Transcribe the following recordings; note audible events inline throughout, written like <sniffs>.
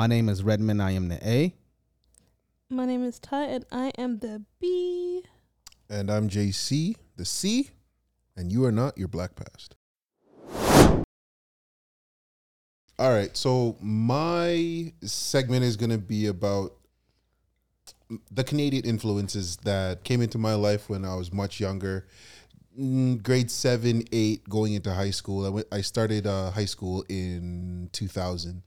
My name is Redmond. I am the A. My name is Ty, and I am the B. And I'm JC, the C, and you are not your black past. All right, so my segment is going to be about the Canadian influences that came into my life when I was much younger, Mm, grade seven, eight, going into high school. I went. I started uh, high school in 2000.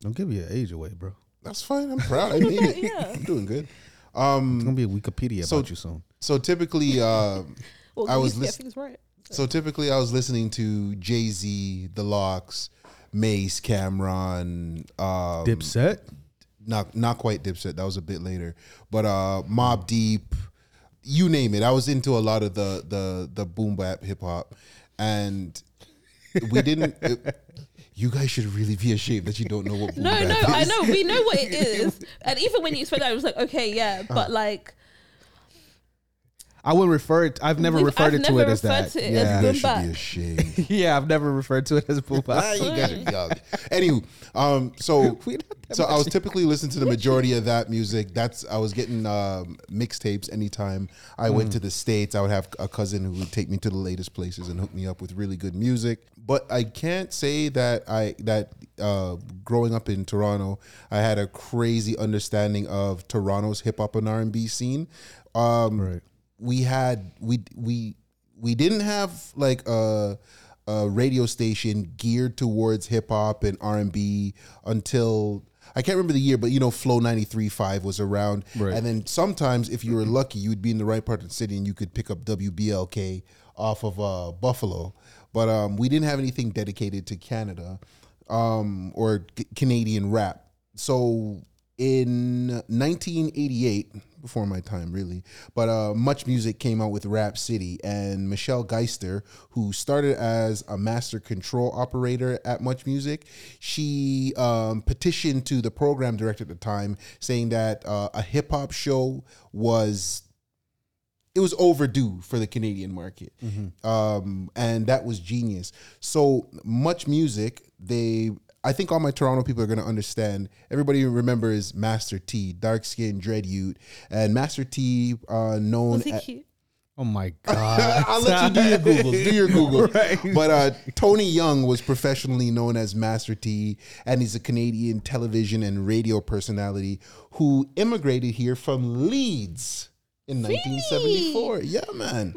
Don't give your age away, bro. That's fine. I'm proud. I made it. <laughs> Yeah. I'm doing good. It's Um, gonna be a Wikipedia So- about you soon. so typically, <laughs> um, Well, I was used to get right. So typically, I was listening to Jay Z, The LOX, Mase, Cam'ron, um, Dipset. Not not quite Dipset. That was a bit later, but uh, Mobb Deep, you name it. I was into a lot of the the the boom bap hip hop, and we didn't. it- <laughs> you guys should really be ashamed that you don't know what <laughs> No, no, is. I know. We know what it <laughs> is. And even when you explained that, I was like, okay, yeah. Uh-huh. But like, I wouldn't refer it. I've never We've- referred I've it to never it as referred that. to it as You yeah. boom guys should bap. be ashamed. <laughs> yeah, I've never referred to it as boom bap. Ah, you guys are young. Anywho, um, so <laughs> We not that so I was typically listening to the majority of that music. That's I was getting um, mixtapes anytime I went to the states. I would have a cousin who would take me to the latest places and hook me up with really good music. But I can't say that I that uh, growing up in Toronto, I had a crazy understanding of Toronto's hip hop and R and B scene. Um, Right. We had we we we didn't have like a a radio station geared towards hip hop and R and B until I can't remember the year, but you know, Flow 93.5 was around. Right. And then sometimes if you were lucky, you would be in the right part of the city and you could pick up WBLK off of uh, Buffalo. But um, we didn't have anything dedicated to Canada um, or C- Canadian rap. So in 1988, before my time really, but uh, Much Music came out with Rap City, and Michelle Geister, who started as a master control operator at Much Music, she um, petitioned to the program director at the time saying that uh, a hip hop show was it was overdue for the Canadian market, um, and that was genius. So much music. They, I think, all my Toronto people are going to understand. Everybody remembers Master T, dark skin, dread youth, and Master T, uh, known. was he at- cute? Oh my <laughs> god. I'll let you do your Google. Do your <laughs> Google. Right. But uh, Tony Young was professionally known as Master T, and he's a Canadian television and radio personality who immigrated here from Leeds in 1974. Yeah, man.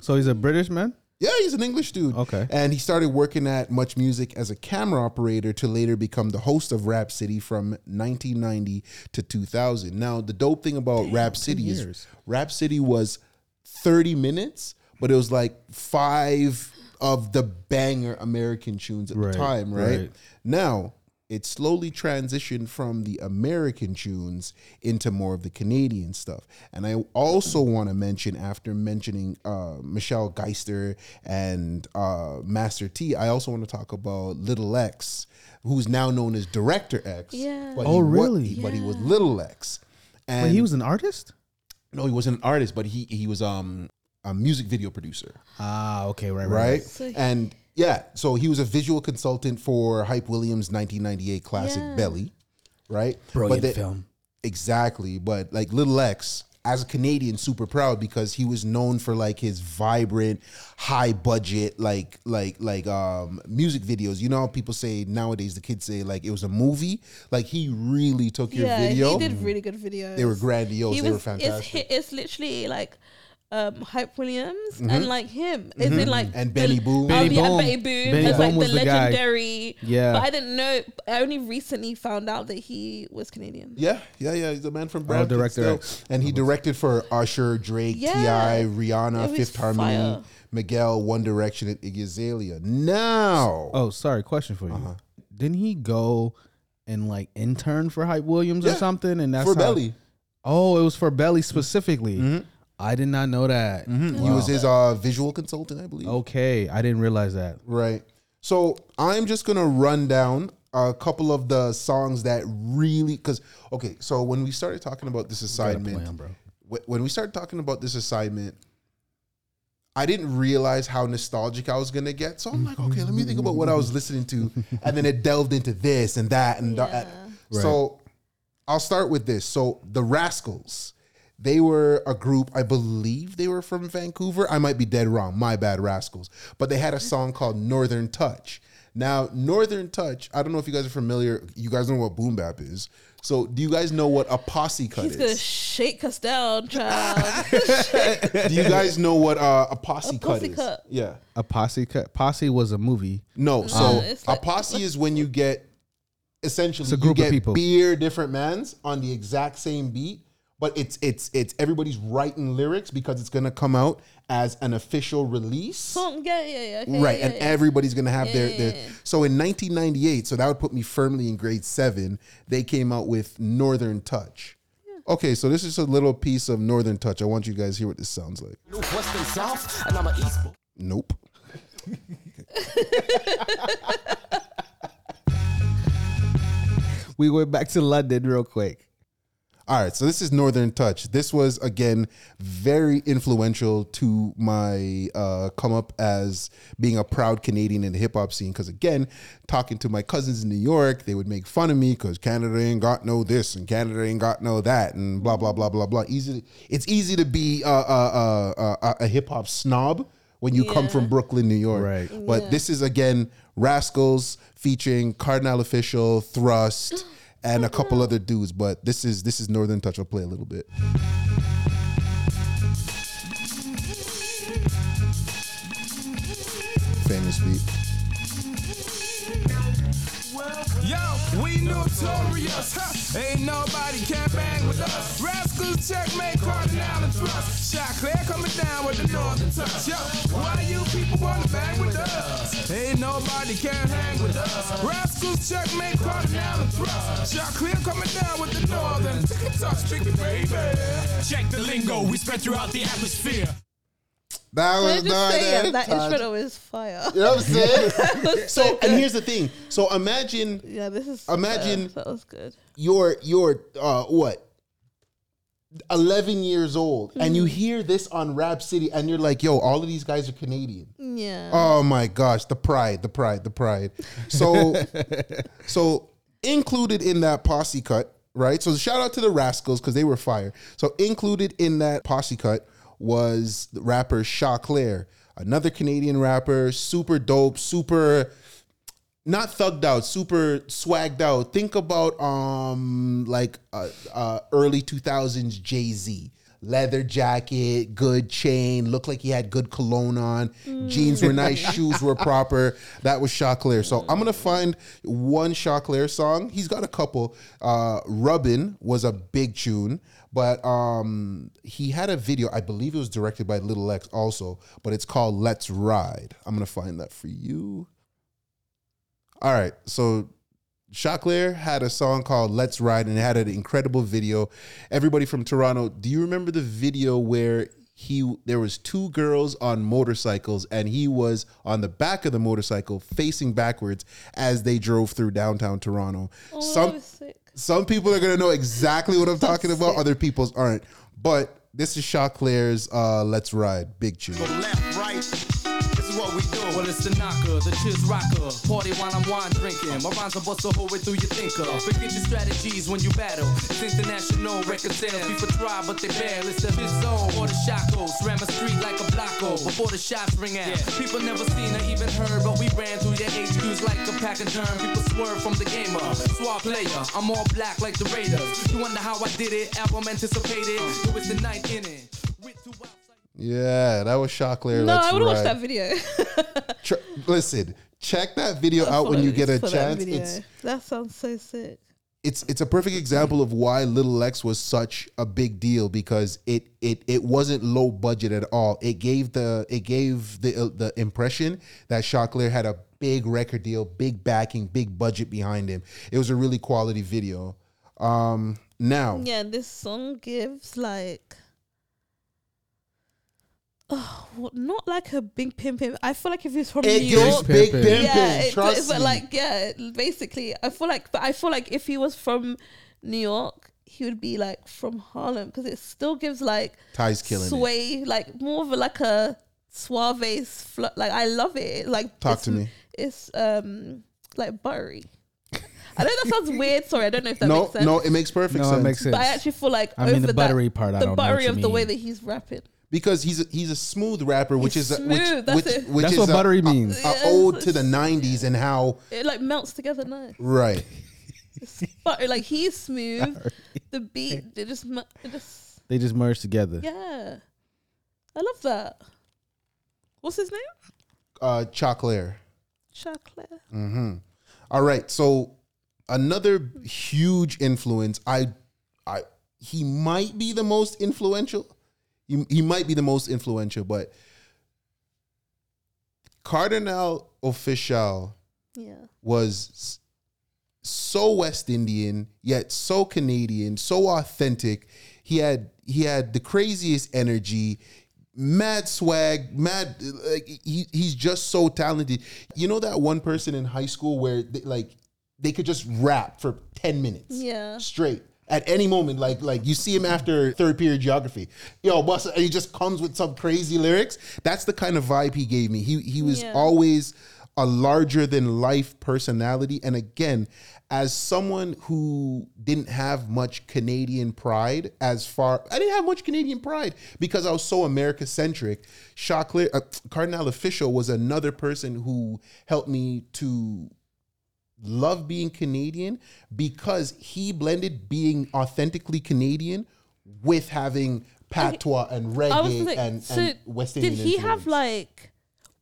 So he's a British man. Yeah, he's an English dude. Okay. And he started working at Much Music as a camera operator to later become the host of Rap City from 1990 to 2000. Now, the dope thing about Rap City is. Rap City was 30 minutes, but it was like five of the banger American tunes at Right, the time, right? right. Now, it slowly transitioned from the American tunes into more of the Canadian stuff. And I also want to mention, after mentioning uh, Michelle Geister and uh, Master T, I also want to talk about Little X, who's now known as Director X. Yeah. But Oh, he wa- really? but he was Little X. And Wait, he was an artist. no, he wasn't an artist, but he he was um a music video producer, Ah, okay, right, right. right? So he- and yeah, so he was a visual consultant for Hype Williams' 1998 classic Yeah. Belly, right? Brilliant the- film. Exactly, but like Little X, as a Canadian, super proud because he was known for like his vibrant, high budget, like like like um music videos. You know, how people say nowadays the kids say like it was a movie. Like he really took your yeah, video. he did really good videos. They were grandiose. He they were was, it's, fantastic. hi- it's literally like um, Hype Williams and like him. It's in like Mm-hmm. And the- Benny Boom. Oh, Benny yeah, Boom. Benny Boom. Benny as like Boom the was the guy. legendary. Yeah. But I didn't know. I only recently found out that he was Canadian. Yeah, yeah, yeah. He's a man from Brampton. director still. And he directed for Usher, Drake, Yeah. T.I., Rihanna, Fifth Harmony, fire. Miguel, One Direction, and Iggy Azalea. Now, Oh, sorry. Question for you. Uh-huh. Didn't he go and like intern for Hype Williams or something? And that's for how- Belly. Oh, it was for Belly specifically. Mhm. I did not know that. He Wow. was his uh, visual consultant, I believe. Okay, I didn't realize that. Right. So I'm just gonna run down a couple of the songs that really, because okay, so when we started talking about this assignment, plan, bro. when we started talking about this assignment, I didn't realize how nostalgic I was gonna get. So I'm like, okay, let me think about what I was listening to, <laughs> and then it delved into this and that and that, Yeah. So I'll start with this. So the Rascalz, they were a group, I believe they were from Vancouver. I might be dead wrong. My bad, Rascalz. But they had a song called Northern Touch. Now, Northern Touch, I don't know if you guys are familiar. You guys know what boom bap is. So do you guys know what a posse cut He's gonna is? shake us down, child. <laughs> <laughs> do you guys know what uh, a posse A cut posse is? cut. Yeah. A posse cut. Posse was a movie. No, so Uh, it's a posse is when you get essentially It's a group you of get people. beer different mans on the exact same beat, but it's it's it's everybody's writing lyrics because it's gonna come out as an official release. Song, yeah, yeah, yeah. Okay, Right, yeah, and yeah. everybody's gonna have their, Yeah, their. yeah, yeah. So in 1998, so that would put me firmly in grade seven. They came out with Northern Touch. Okay, so this is a little piece of Northern Touch. I want you guys to hear what this sounds like. South, and I'm an East. Nope. <laughs> We went back to London real quick. All right, so this is Northern Touch. This was again very influential to my uh, come up as being a proud Canadian in the hip hop scene. Because again, talking to my cousins in New York, they would make fun of me because Canada ain't got no this and Canada ain't got no that and blah blah blah blah blah. Easy, it's easy to be uh, uh, uh, uh, a hip hop snob when you come from Brooklyn, New York. Right. But Yeah. this is again Rascalz featuring Kardinal Offishall, Thrust, <gasps> and a couple other dudes. But this is this is Northern Touch. I'll play a little bit. Famous beat. Yo, we notorious. Huh? Ain't nobody can bang with us. Rascalz checkmate, Kardinal and Thrust. Choclair coming down with the northern touch. Yo, why you people wanna bang with us? Ain't nobody can hang with us. Rascalz checkmate, Kardinal and Thrust. Choclair coming down with the northern. Touch. Check the lingo we spread throughout the atmosphere. That Can I was just say, yeah, that Touch. instrumental is fire. You know what I'm saying? <laughs> so, and here's the thing. So imagine Yeah, this is. Imagine- that was good. you're you're uh what 11 years old and Mm. you hear this on rap city and you're like yo all of these guys are canadian Yeah. oh my gosh the pride the pride the pride so <laughs> so included in that posse cut right so shout out to the Rascalz because they were fire so included in that posse cut was the rapper Choclair, another Canadian rapper super dope super not thugged out, super swagged out. Think about um like uh, uh early 2000s Jay-Z. Leather jacket, good chain, looked like he had good cologne on. Jeans were nice, <laughs> shoes were proper. That was Choclair. So I'm gonna find one Choclair song. He's got a couple. Uh Rubbin was a big tune, but um he had a video, I believe it was directed by Little X also, but it's called Let's Ride. I'm gonna find that for you. All right, so Choclair had a song called "Let's Ride" and it had an incredible video. Everybody from Toronto, do you remember the video where he there was two girls on motorcycles and he was on the back of the motorcycle facing backwards as they drove through downtown Toronto? Oh, Some that was sick. Some people are gonna know exactly what I'm talking about. Other people's aren't. But this is Choclair's uh, "Let's Ride" big tune. Go left, right. This we do. Well, it's the knocker, the chiz rocker. Party while I'm wine drinking. My rhymes will bust the whole way through your thinker. Forget your strategies when you battle. It's international record sales. People try, but they bail. It's the fifth zone or the shackles. Ram a street like a blocko before the shots ring out. People never seen or even heard, but we ran through your HQs like a pack of germ. People swerve from the gamer. Swap player, I'm all black like the Raiders. You wonder how I did it? Album anticipated. It was the ninth inning. With two outside. Yeah, that was Choclair. No, I would watch that video. <laughs> Tr- listen, check that video out when you get a that chance. It's that sounds so sick. it's it's a perfect example of why Little X was such a big deal because it it it wasn't low budget at all. It gave the it gave the uh, the impression that Choclair had a big record deal, big backing, big budget behind him. It was a really quality video. Um now Yeah, this song gives like. Oh, what- not like a big pimpin'. I feel like if it's from it New York, big Pimpin'. pimpin', yeah, it, trust but me. like yeah, basically, I feel like, but I feel like if he was from New York, he would be like from Harlem because it still gives like Ty's killing it. sway, like more of a, like a suave fl- Like I love it. Like Talk to me. It's um like buttery. I know that sounds weird. Sorry, I don't know if that no, makes sense. no, it makes perfect No, sense. it makes sense. But I actually feel like I mean, over the that- buttery part, I the don't know what buttery you of the way that he's rapping. Because he's a, he's a smooth rapper, which He's is a, which smooth, that's which, it. which That's is what a, buttery a- means. A, Yes, ode to the '90s and how It like melts together nice. right. But like he's smooth. <laughs> the beat, it just, mu- it just, They just merged together. yeah. I love that. What's his name? Uh, Choclair. Chocolate. Mm-hmm. All right. So another huge influence. I, I, he might be the most influential. He, he might be the most influential, but Kardinal Offishall Yeah. was so West Indian yet so Canadian, so authentic. He had he had the craziest energy, mad swag, mad like he, he's just so talented. You know that one person in high school where they, like they could just rap for 10 minutes Yeah. straight at any moment like like you see him after third period geography. Yo bust and he just comes with some crazy lyrics. That's the kind of vibe he gave me. He he was Yeah. always a larger than life personality. And again as someone who didn't have much Canadian pride as far I didn't have much Canadian pride because I was so America centric Choclair uh, Kardinal Offishall was another person who helped me to love being Canadian because he blended being authentically Canadian with having patois and reggae gonna and, so and West did Indian he have like,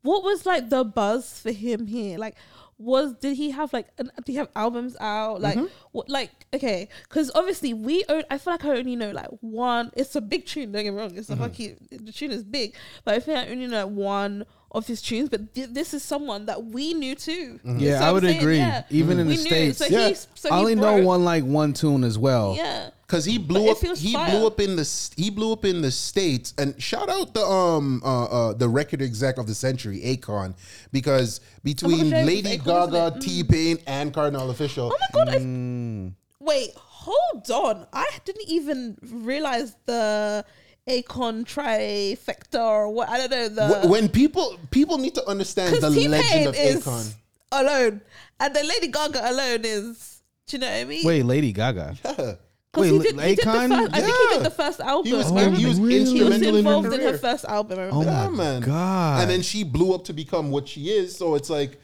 what was like the buzz for him here? Like, was did he have like an, did he have albums out like Mm-hmm. what like okay because obviously we own I feel like I only know like one it's a big tune don't get me wrong it's a Mm-hmm. fucking the tune is big but I feel like I only know like one of his tunes but th- this is someone that we knew too Mm-hmm. Yeah, what I would saying? agree. Yeah. Even in the knew. states, so Yeah. he's so I he only know one like one tune as well. yeah Cause he blew it up. He fire. blew up in the he blew up in the states. And shout out the um uh, uh the record exec of the century, Akon, because between yeah, it's Lady Akon, Gaga, isn't? T Pain, and Kardinal Offishall, oh my god Mm. Wait, hold on. I didn't even realize the Akon trifecta or what I don't know the when people people need to understand the because T legend of is Akon. alone, and the Lady Gaga alone is. Do you know what I mean? Wait, Lady Gaga. Yeah. 'Cause wait, he did, he did the Akon? first, I think he Yeah. did the first album. He was Oh, he was really? He was instrumental in her involved in her first album. I Oh remember. Yeah, my man. god! And then she blew up to become what she is. So it's like,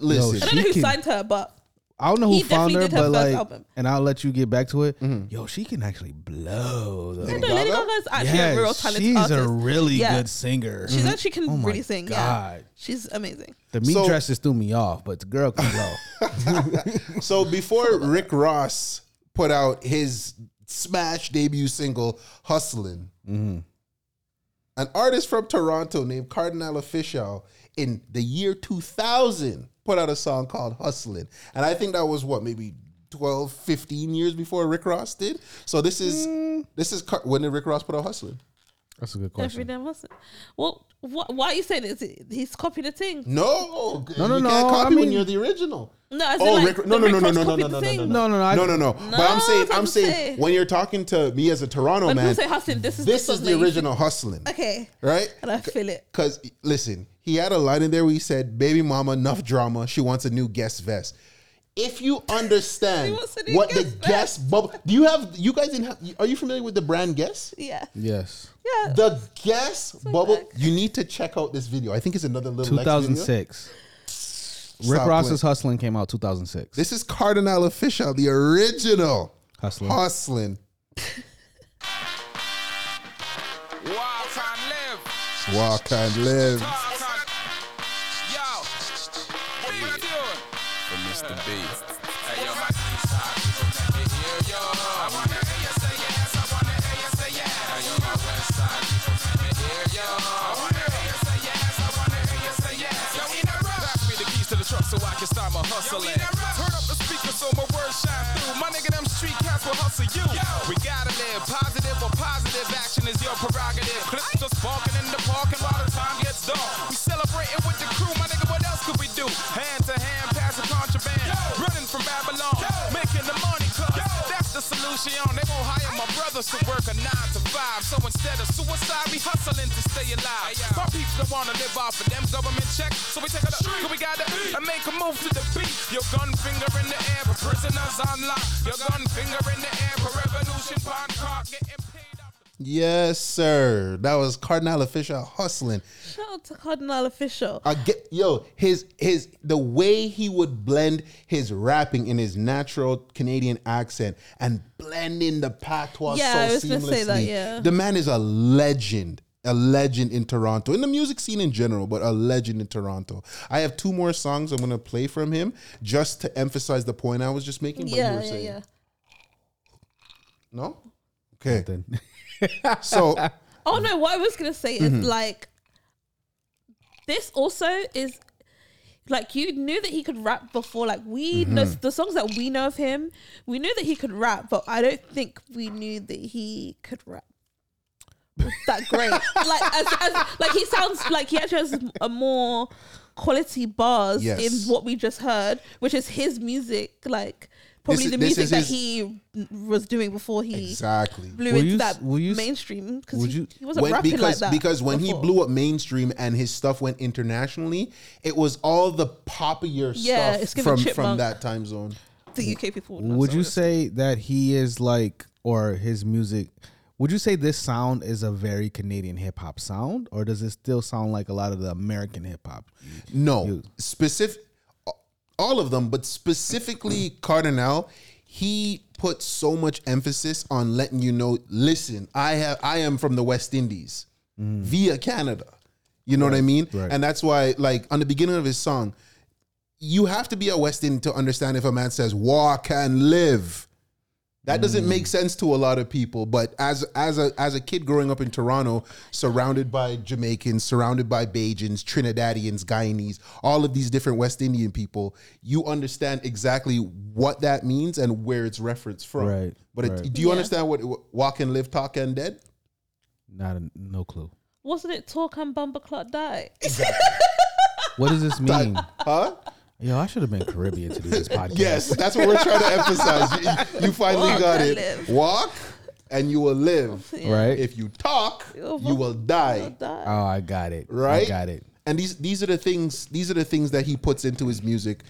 listen, I don't know who can- signed her, but I don't know he who found her, did her but first like, album. and I'll let you get back to it. Mm-hmm. Yo, she can actually blow. Though. no, Lady Gaga? Gaga is actually Yes, a real talented she's artist. a really Yeah. good singer. She's actually can Oh really sing. Yeah, she's amazing. The meat So- dresses threw me off, but the girl can blow. <laughs> So before Rick Ross put out his smash debut single "Hustlin'," Mm-hmm. an artist from Toronto named Kardinal Offishall in the year 2000 put out a song called "Hustlin'," and I think that was what maybe 12, 15 years before Rick Ross did. So this is Mm. this is Car- when did Rick Ross put out "Hustlin'"? That's a good Every question. damn hustle. Well, what, why are you saying this? He's copied the thing. No, No, no, you no, can't I copy when mean- you're the original. No, as oh, in Oh, like, Rick, the no, no, Rick no, no, Ross no, no, copied no, the no, no, thing. no, No, no, no, I- no, no, no. But I'm No, saying, that's what I'm I'm saying, saying. when you're talking to me as a Toronto When man, people say hustling, this is this the is song the that you original hustling, should- Okay, right? and I feel it. Because listen, he had a line in there where he said, "Baby mama, enough drama. She wants a new guest vest." If you She understand wants a new what the Guess vest. guest bubble, do you have? You guys didn't have? Are you familiar with the brand Guess? Yeah, Yes, yeah. The Guess bubble. back. You need to check out this video. I think it's another little X video. 2006. Rick Stop Ross's playing. Hustling came out 2006. This is Kardinal Offishall, the original Hustling. hustling. Walk and live. Walk and live. Wild time. Yo. What you doing? For Mr. B. so I can start my hustling. Turn up the speaker so my words shine through. My nigga, them street cats will hustle you. We gotta live positive or positive action is your prerogative. Clips just sparking in the parking while the time gets dark. We celebrating with the crew, my nigga. What else could we do? Hand to hand, passing contraband, running from Babylon, making the money. Cause that's the solution. They won't hire my brothers to work a nine to five. So instead of suicide, we hustling to stay alive. My people don't wanna live off of them government checks. So we take a look, we gotta and make a move to the beat. Your gun finger in the air, for prisoners on lock. Your gun finger in the air, for revolution, pond car, getting. Yes, sir. That was Kardinal Offishall hustling. Shout out to Kardinal Offishall. I get yo his his the way he would blend his rapping in his natural Canadian accent and blend in the patois Yeah, so I was gonna say that, seamlessly. yeah. The man is a legend. A legend in Toronto, in the music scene in general, but a legend in Toronto. I have two more songs I'm gonna play from him just to emphasize the point I was just making. But you Yeah, were yeah, saying. yeah. No? Okay. <laughs> Then <laughs> So Oh no, what I was gonna say Mm-hmm. is like this also is like you knew that he could rap before. Like we know Mm-hmm. the songs that we know of him, we knew that he could rap, but I don't think we knew that he could rap. That great? <laughs> like as, as like he sounds like he actually has a more quality bars Yes. in what we just heard, which is his music, like probably is- the music is that his- he was doing before he exactly. blew Will into you- that will you- mainstream because he, he wasn't When- rapping because like that because when he blew up mainstream and his stuff went internationally, it was all the poppier Yeah, stuff giving from from that time zone. the UK people. Would, know, would you say that he is like, or his music? Would you say this sound is a very Canadian hip hop sound, or does it still sound like a lot of the American hip hop? No, specific, all of them, but specifically Kardinal. He put so much emphasis on letting you know. Listen, I have, I am from the West Indies mm. via Canada. You know what I mean? right. And that's why, like, on the beginning of his song, you have to be a West Indian to understand if a man says "walk and live." That doesn't mm. make sense to a lot of people, but as as a as a kid growing up in Toronto, surrounded by Jamaicans, surrounded by Bajans, Trinidadians, Guyanese, all of these different West Indian people, you understand exactly what that means and where it's referenced from. Right, But it, do you Yeah. understand what, what walk and live, talk and dead? Not a, no clue. Wasn't it talk and bumper clock die? <laughs> What does this mean? Huh? Yo, I should have been Caribbean to do this <laughs> podcast. Yes, that's what we're trying to emphasize. You, you finally Walk got and it. live. Walk and you will live. right. If you talk, You'll you will die. die. oh, I got it. right? I got it. And these these are the things these are the things that he puts into his music.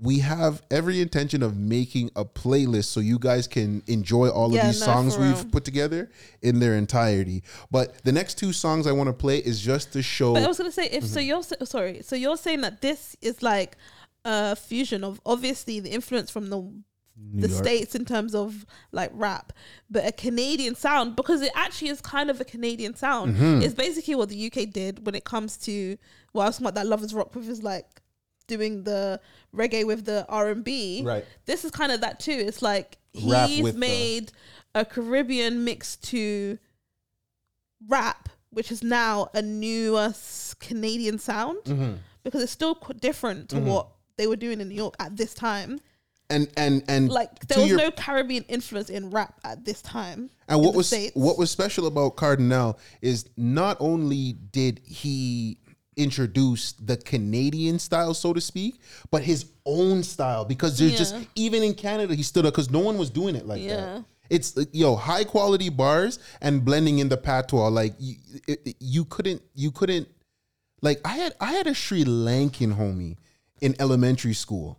We have every intention of making a playlist so you guys can enjoy all Yeah, of these songs we've real. put together in their entirety. But the next two songs I want to play is just to show But I was gonna say if Mm-hmm. so, you're sorry. So you're saying that this is like a fusion of obviously the influence from the the York. states in terms of like rap, but a Canadian sound because it actually is kind of a Canadian sound. Mm-hmm. It's basically what the UK did when it comes to well, I was talking about that Lovers Rock with his like doing the reggae with the R and B. Right. This is kind of that too. It's like Rap he's with the- made a Caribbean mix to rap, which is now a newer Canadian sound Mm-hmm. because it's still quite different to what they were doing in New York at this time. and and and Like there was your- no Caribbean influence in rap at this time. And what was States. what was special about Kardinal is not only did he introduce the Canadian style, so to speak, but his own style because there's just even in Canada he stood up because no one was doing it like Yeah. that. It's yo high quality bars and blending in the patois like you, it- you couldn't you couldn't like I had I had a Sri Lankan homie in elementary school.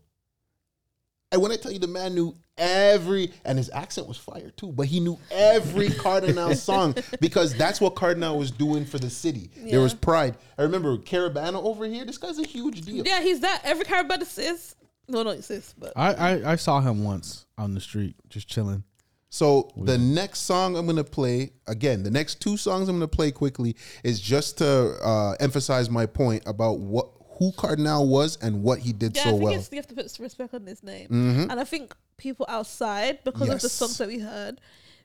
And when I tell you the man knew every, and his accent was fire too, but he knew every <laughs> Kardinal song because that's what Kardinal was doing for the city. There was pride. I remember Caravana over here. This guy's a huge deal. Yeah, he's that. Every Caribbean sis. No, not sis, but I, I I saw him once on the street, just chilling. So the next song I'm gonna play again, the next two songs I'm gonna play quickly is just to uh, emphasize my point about what who Kardinal was and what he did yeah, so I think well. Mm-hmm. it's, you have to put respect on his name. And I think people outside, because of the songs that we heard,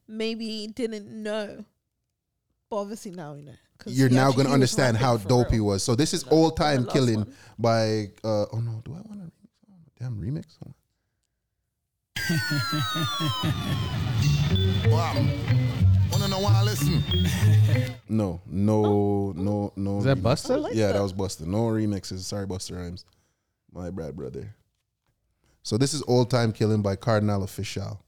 maybe didn't know. But obviously now we know. You're now gonna understand how for dope he was. So this is old time killing one. by uh oh no, do I want to damn remix? Hold on. <laughs> Wow. Wanna know why I listen? <laughs> No, no, oh. no, no. Is that remix. Busta? like yeah, that. that was Busta. No remixes. Sorry, Busta Rhymes. My bad, brother. So this is old time killing by Kardinal Offishall.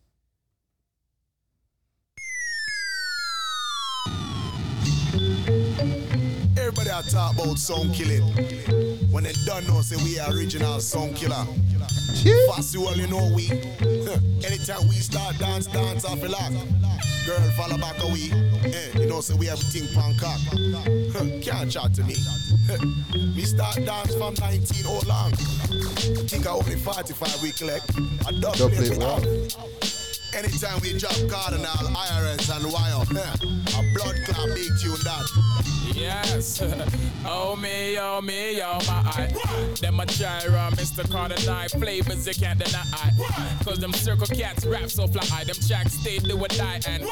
Can't talk about sound killing. When they done know, say we are original sound killer. Fast you all, you know we. <laughs> Anytime we start dance, dance off a lot. Girl, follow back a we. Eh, you know, say we have everything pan cock. <laughs> Can't chat to me. <laughs> we start dance from 19 all long. Think I only 45 we collect. I dub Dub plate plate, we wow. have. Anytime we drop Kardinal, IRS and Wire, eh, a blood clot big tune that. Yes. <laughs> oh me, oh me, oh my eye. Them a gyra, Mr. Kardinal flavors you can't deny. Cause them circle cats rap so fly. Them jacks stay do or die and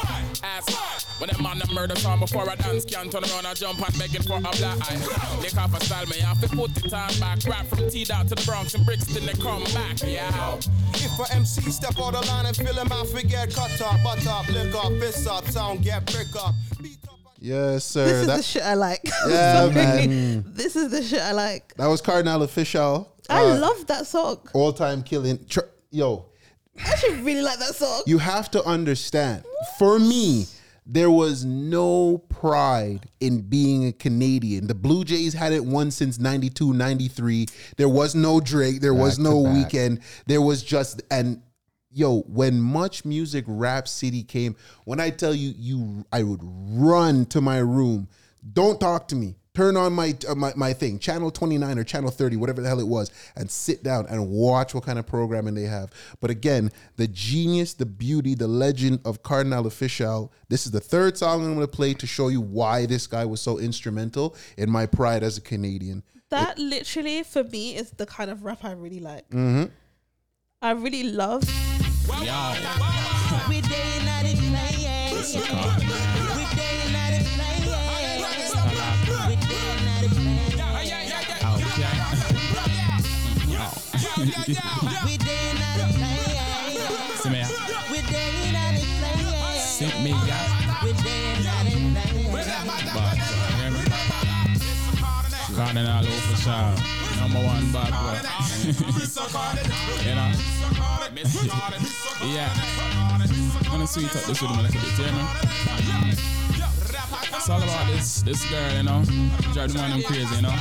ask. When them on the murder song before I dance can't turn around and jump and begging for a black eye. Lick off a style me have to put it on back. Rap from T down to the Bronx and Brixton they come back. Yeah. If a MC step out the line and fill him out, forget cut up, butt up, lick up, fist up, sound get brick up. Beat up Yes, sir. This is That, the shit I like. <laughs> Yeah, man. <laughs> This is the shit I like. that was Kardinal Offishall. I Uh, love that song. all time killing. Tr- Yo, I actually really like that song. you have to understand. For me, there was no pride in being a Canadian. The Blue Jays hadn't won since 92, 93. There was no Drake. There was Back to no weekend. There was just and yo, when Much Music Rap City came, when I tell you you I would run to my room. Don't talk to me. Turn on my, uh, my my thing, channel 29 or channel 30, whatever the hell it was, and sit down and watch what kind of programming they have. But again, the genius, the beauty, the legend of Kardinal Offishall. This is the third song I'm going to play to show you why this guy was so instrumental in my pride as a Canadian. That literally for me is the kind of rap I really like. Mm-hmm. I really love. We day and night in playing. We day and night in playing. We day and night in playing. We day and night in playing. See me, We day and night in playing. see me, yeah. We day and night in playing. Kardinal Offishall, number one bad boy. you know? Yeah. I'm gonna sweet up this rhythm a little bit, you know? It's all about this this girl, you know? Drive the man them crazy, you know?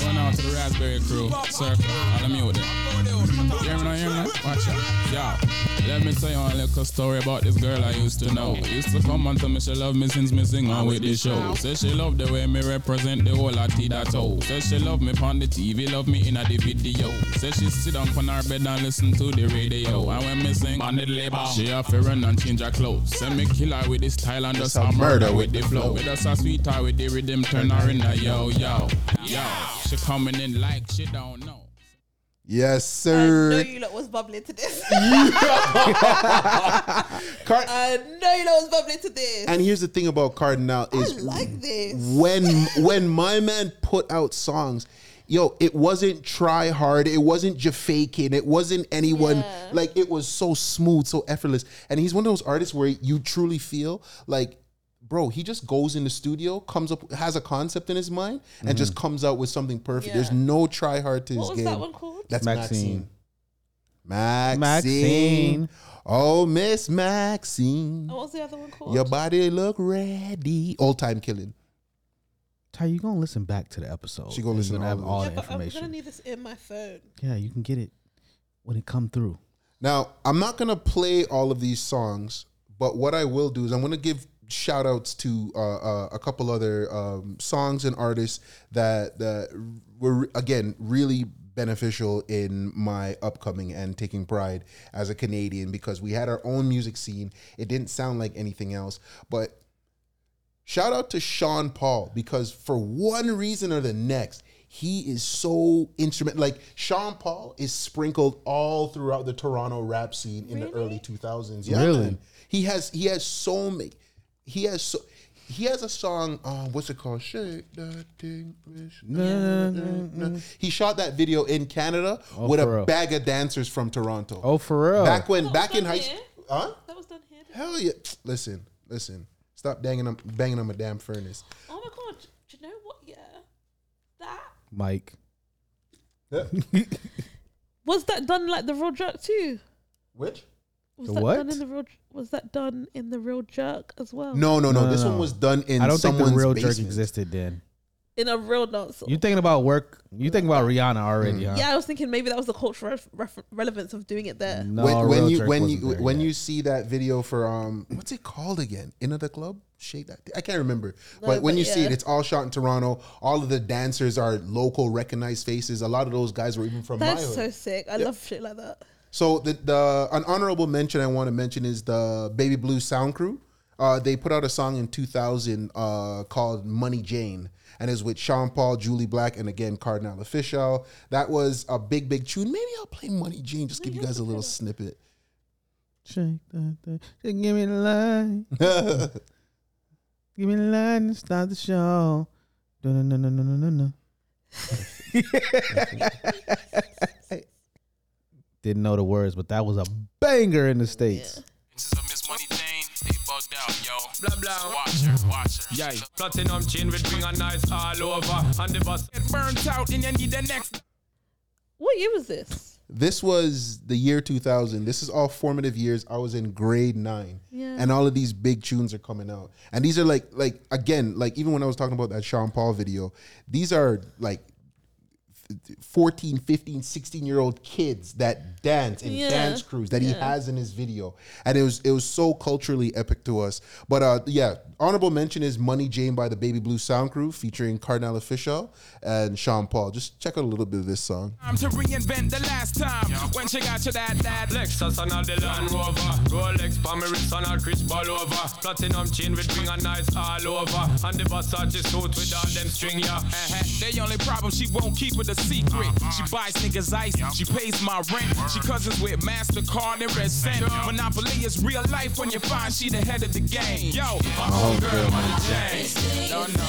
Going out to the Raspberry crew, circle, all of me with it. You hear me now, hear me now? Watch out. Yo, let me tell you a little story about this girl I used to know. Used to come and tell me she love me since me sing on with the show. Say she love the way me represent the whole of Tida toe. Say she love me on the TV, love me in a the video. Say she sit down on her bed and listen to the radio. And when me sing on the label, she have to run and change her clothes. Say me kill her with this style and just a murder with the flow. With us a sweetheart with the rhythm, turn her in a yo yo yo. She coming in like she don't know. Yes, sir. I know sir. you lot was bubbling to this. <laughs> <laughs> Car- I know you lot was bubbling to this. and here's the thing about Kardinal I is like this. when when my man put out songs yo it wasn't try hard it wasn't just faking it wasn't anyone Yeah. like it was so smooth so effortless and he's one of those artists where you truly feel like bro he just goes in the studio comes up has a concept in his mind and just mm-hmm. comes out with something perfect there's no try hard to What his was game that one called? That's Maxine. maxine maxine, Maxine. oh miss maxine And what was the other one called? your body look ready old time killing Ty, you gonna listen back to the episode. She gonna listen you're to have all all yeah, the information. I'm gonna need this in my phone. yeah, you can get it when it come through. Now, I'm not going to play all of these songs, but what I will do is I'm going to give shout outs to uh, uh, a couple other um, songs and artists that, that were, again, really beneficial in my upcoming and taking pride as a Canadian because we had our own music scene. It didn't sound like anything else, but Shout out to Sean Paul because for one reason or the next, he is so instrument like Sean Paul is sprinkled all throughout the Toronto rap scene in the early 2000s. Yeah, Really? man. He has he has so many he has so he has a song, uh, what's it called? Shake that thing. Na, na, na. He shot that video in Canada Oh, with a real? bag of dancers from Toronto. Oh, for real? Back when That back in high school. Huh? That was done here. Hell yeah. <sniffs> Listen, listen. Stop banging on banging on my damn furnace. Oh my god! Do you know what? Yeah, that Mike. <laughs> was that done like the real jerk too. Which? Was The that what? done in the real? Was that done in the real jerk as well? No, no, no. No, no, this no. one was done in I don't think someone's the real basement. jerk existed then. in a real dance. You thinking about work? You thinking about Rihanna already? Huh? Yeah, I was thinking maybe that was the cultural ref- ref- relevance of doing it there. No, when, when Real you Jerk when wasn't you there when yet. you see that video for um what's it called again? In the club, shake that. I can't remember. but when but you see it, yeah. it's all shot in Toronto. All of the dancers are local, recognized faces. A lot of those guys were even from my That's hood. so sick. I love shit like that. So the the an honorable mention I want to mention is the Baby Blue Sound Crew. Uh, they put out a song in 2000 uh, called "Money Jane," and is with Sean Paul, Jully Black, and again Kardinal Offishall. That was a big, big tune. Maybe I'll play "Money Jane." Just give you guys a little <laughs> snippet. Shake that thing. Just give me the line. <laughs> Give me the line and start the show. No, no, no, no, no, no, no, no. <laughs> Didn't know the words, but that was a banger in the states. This is a Miss Money Jane. They bugged out, yo. Blah blah. Watch her, watch her. Yeah, platinum chain with ring a nice all over. And the bus get burnt out and you need the next. What year was this? This was the year 2000. This is all formative years. I was in grade nine, Yeah. and all of these big tunes are coming out. And these are like, like again, like even when I was talking about that Sean Paul video, these are like 14, 15, 16 year old kids that dance and Yeah. dance crews that he has in his video. And it was it was so culturally epic to us. But uh yeah, honorable mention is Money Jane by the Baby Blue Sound Crew featuring Kardinal Offishall and Sean Paul. Just check out a little bit of this song. Time to reinvent the last time when she got you that that Lexus and all the Land Rover, Rolex, Palmeris and all Chris Ball over, platinum chain with ring and nice all over, and the Versace suit with all them string yeah. Uh-huh. The only problem she won't keep it a secret. She buys niggas ice, she pays my rent. She cousins with Mastercard and Red Cent. Monopoly is real life when you find she the head of the game. Yo, my homegirl Money Jane. Don't know.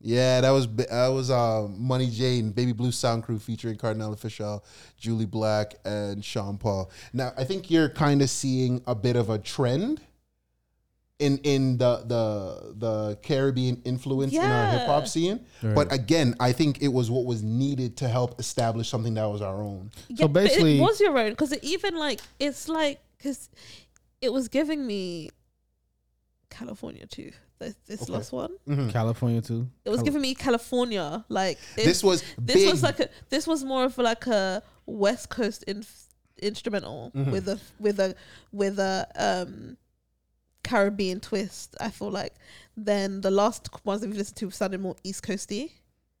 Yeah, that was that was uh, Money Jane, Baby Blue Sound Crew featuring Kardinal Offishall, Jully Black, and Sean Paul. Now, I think you're kind of seeing a bit of a trend in in the the the Caribbean influence in our hip hop scene. But again, I think it was what was needed to help establish something that was our own. Yeah, but basically- it was your own because even like it's like because it was giving me California too. This, this last one, California too. it was Cali- giving me California. Like it- This was this big. was like a this was more of like a West Coast inf- instrumental Mm-hmm. with a with a with a um Caribbean twist. I feel like then the last ones that we've listened to sounded more East Coasty.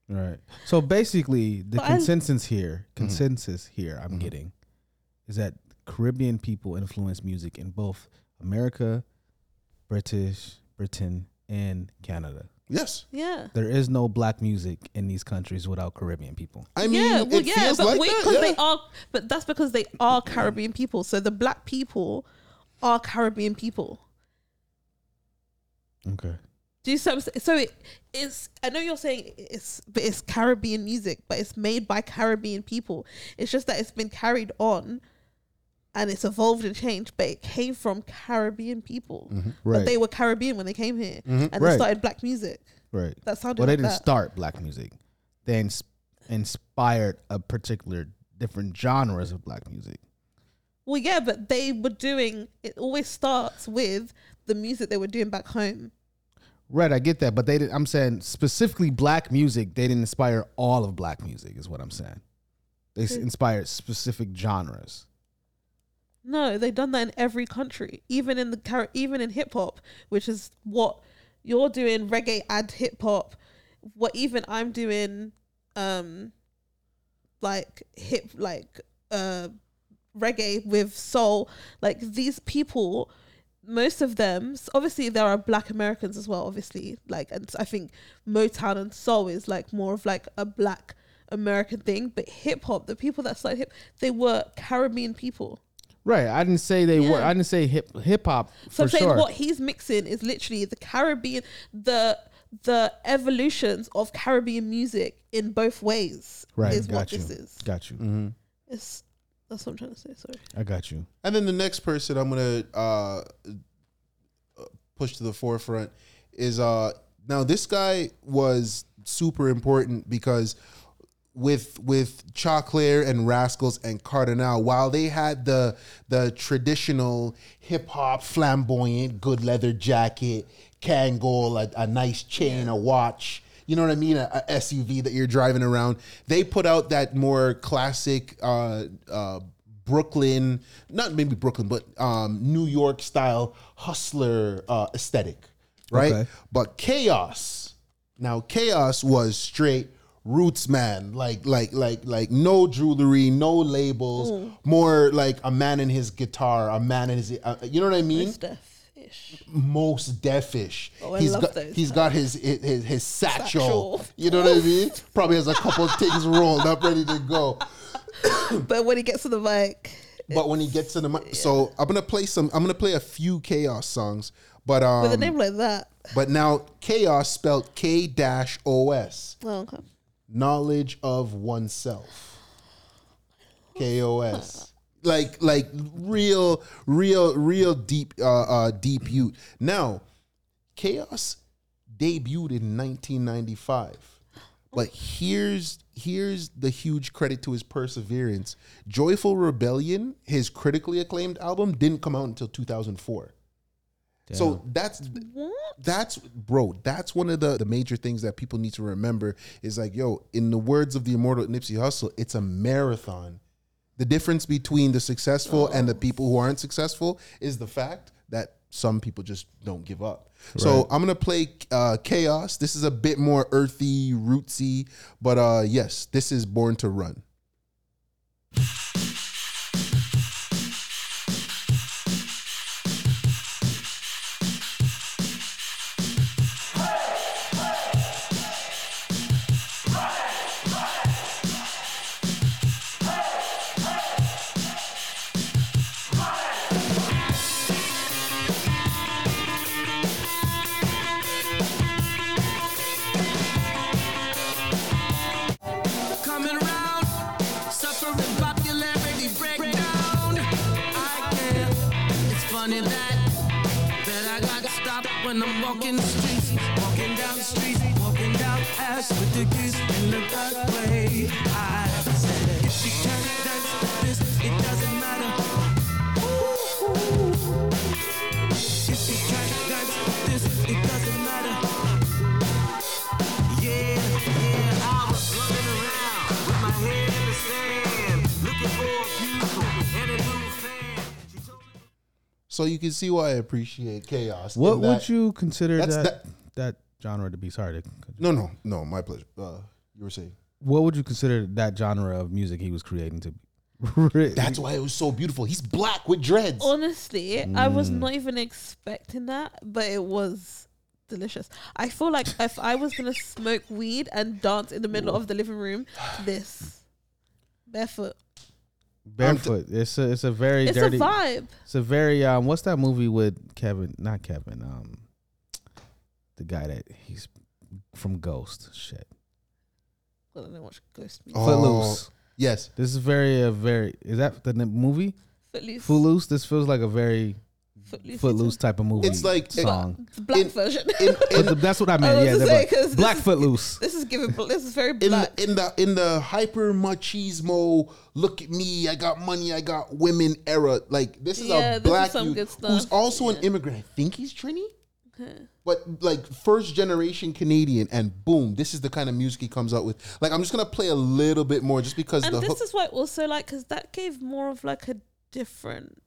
Right. So basically, the But I- consensus here, consensus here, I'm getting, is that Caribbean people influence music in both America, British, Britain, and Canada. yes. Yeah. There is no black music in these countries without Caribbean people. I mean, yeah, well, it yeah, feels but like wait, that, because yeah. they are, but that's because they are Caribbean people. So the black people are Caribbean people. Okay. Do you see what I'm? So it is. I know you're saying it's, but it's Caribbean music, but it's made by Caribbean people. It's just that it's been carried on, and it's evolved and changed. But it came from Caribbean people. Mm-hmm. Right. But they were Caribbean when they came here, mm-hmm. and they started black music. Right. That sounded Well, they like didn't that. start black music. They ins- inspired a particular different genres of black music. Well, yeah, but they were doing. It always starts with the music they were doing back home. Right, I get that, but they did, I'm saying specifically black music. They didn't inspire all of black music, is what I'm saying. They inspired specific genres. No, they've done that in every country, even in the even in hip hop, which is what you're doing reggae and hip hop. What even I'm doing, um, like hip like uh reggae with soul. Like these people, most of them, obviously there are Black Americans as well. Obviously, like and I think Motown and soul is like more of like a Black American thing. But hip hop, the people that started hip, they were Caribbean people. Right, I didn't say they were. I didn't say hip hip hop So for I'm saying sure. what he's mixing is literally the Caribbean, the the evolutions of Caribbean music in both ways. right, is got what you. this is. Got you. Mm-hmm. It's that's what I'm trying to say. Sorry. I got you. And then the next person I'm gonna uh, push to the forefront is uh now this guy was super important because with with Choclair and Rascalz and Kardinal, while they had the the traditional hip hop, flamboyant, good leather jacket, Kangol, a, a nice chain, a watch, you know what I mean, a, a SUV that you're driving around. They put out that more classic uh, uh, Brooklyn, not maybe Brooklyn, but um, New York style hustler uh, aesthetic, right? Okay. But Chaos, now Chaos was straight roots man, like like like like no jewelry, no labels, more like a man in his guitar, a man in his, uh, you know what I mean? Stuff-ish. most deafish. Oh, I he's love got those he's got his his his, his satchel. Satchel. You know what I mean? Probably has a couple of things rolled up, ready to go. <coughs> But when he gets to the mic, But when he gets to the mic, so I'm gonna play some. I'm gonna play a few k-os songs. But um, with a name like that, but now k-os spelled K dash O S. oh, okay. Knowledge of oneself. KOS. Like like real real real deep uh uh deep ute. Now, k-os debuted in 1995. But here's here's the huge credit to his perseverance. Joyful Rebellion, his critically acclaimed album, didn't come out until 2004. So that's that's bro. That's one of the the major things that people need to remember is like, yo, in the words of the immortal Nipsey Hussle, it's a marathon. The difference between the successful and the people who aren't successful is the fact that some people just don't give up. So I'm gonna play uh, k-os. This is a bit more earthy, rootsy, but uh, yes, this is Born to Run. Popularity. I can't. It's funny that that I got stopped when I'm walking the streets, walking down the streets, walking down ash with the kids in the dark way. I said, if you can't dance So you can see why I appreciate k-os. What in would you consider that's that, that genre to be? Sorry, to, No, no, no. My pleasure. Uh, you were saying. what would you consider that genre of music he was creating to be? <laughs> That's why it was so beautiful. He's black with dreads. Honestly, I was Mm. not even expecting that, but it was delicious. I feel like if I was gonna smoke weed and dance in the middle of the living room, this barefoot. Barefoot. It's a it's a very It's dirty. a vibe. It's a very um. What's that movie with Kevin? Not Kevin. Um, the guy that he's from Ghost. Shit. I don't watch Ghost music. Oh, Footloose. Yes. This is very a very. Is that the movie? Footloose. Footloose. This feels like a very Footloose. Footloose type of movie. It's like- song. The black In- version. In, in, the- that's what I I meant. was yeah, to the say, black, 'cause black this is- Footloose. this is giving. This is very in, black. the, in the in the hyper machismo, look at me, I got money, I got women era. Like this is Yeah, a this is black some youth good who's stuff. also an immigrant. I think he's Trini. But like first generation Canadian, and boom, this is the kind of music he comes out with. Like I'm just gonna play a little bit more, just because and the this hook. is why also like because that gave more of like a different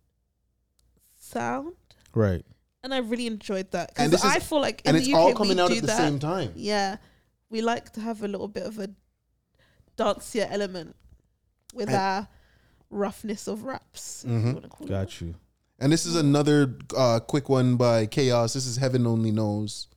sound, Right. and I really enjoyed that. And Because this is- I feel like in and the it's UK all we coming out do at the that. same time. Yeah, we like to have a little bit of a dancier element with And- our roughness of raps. if Mhm. you it. Got you. And this is another uh, quick one by k-os. This is Heaven Only Knows.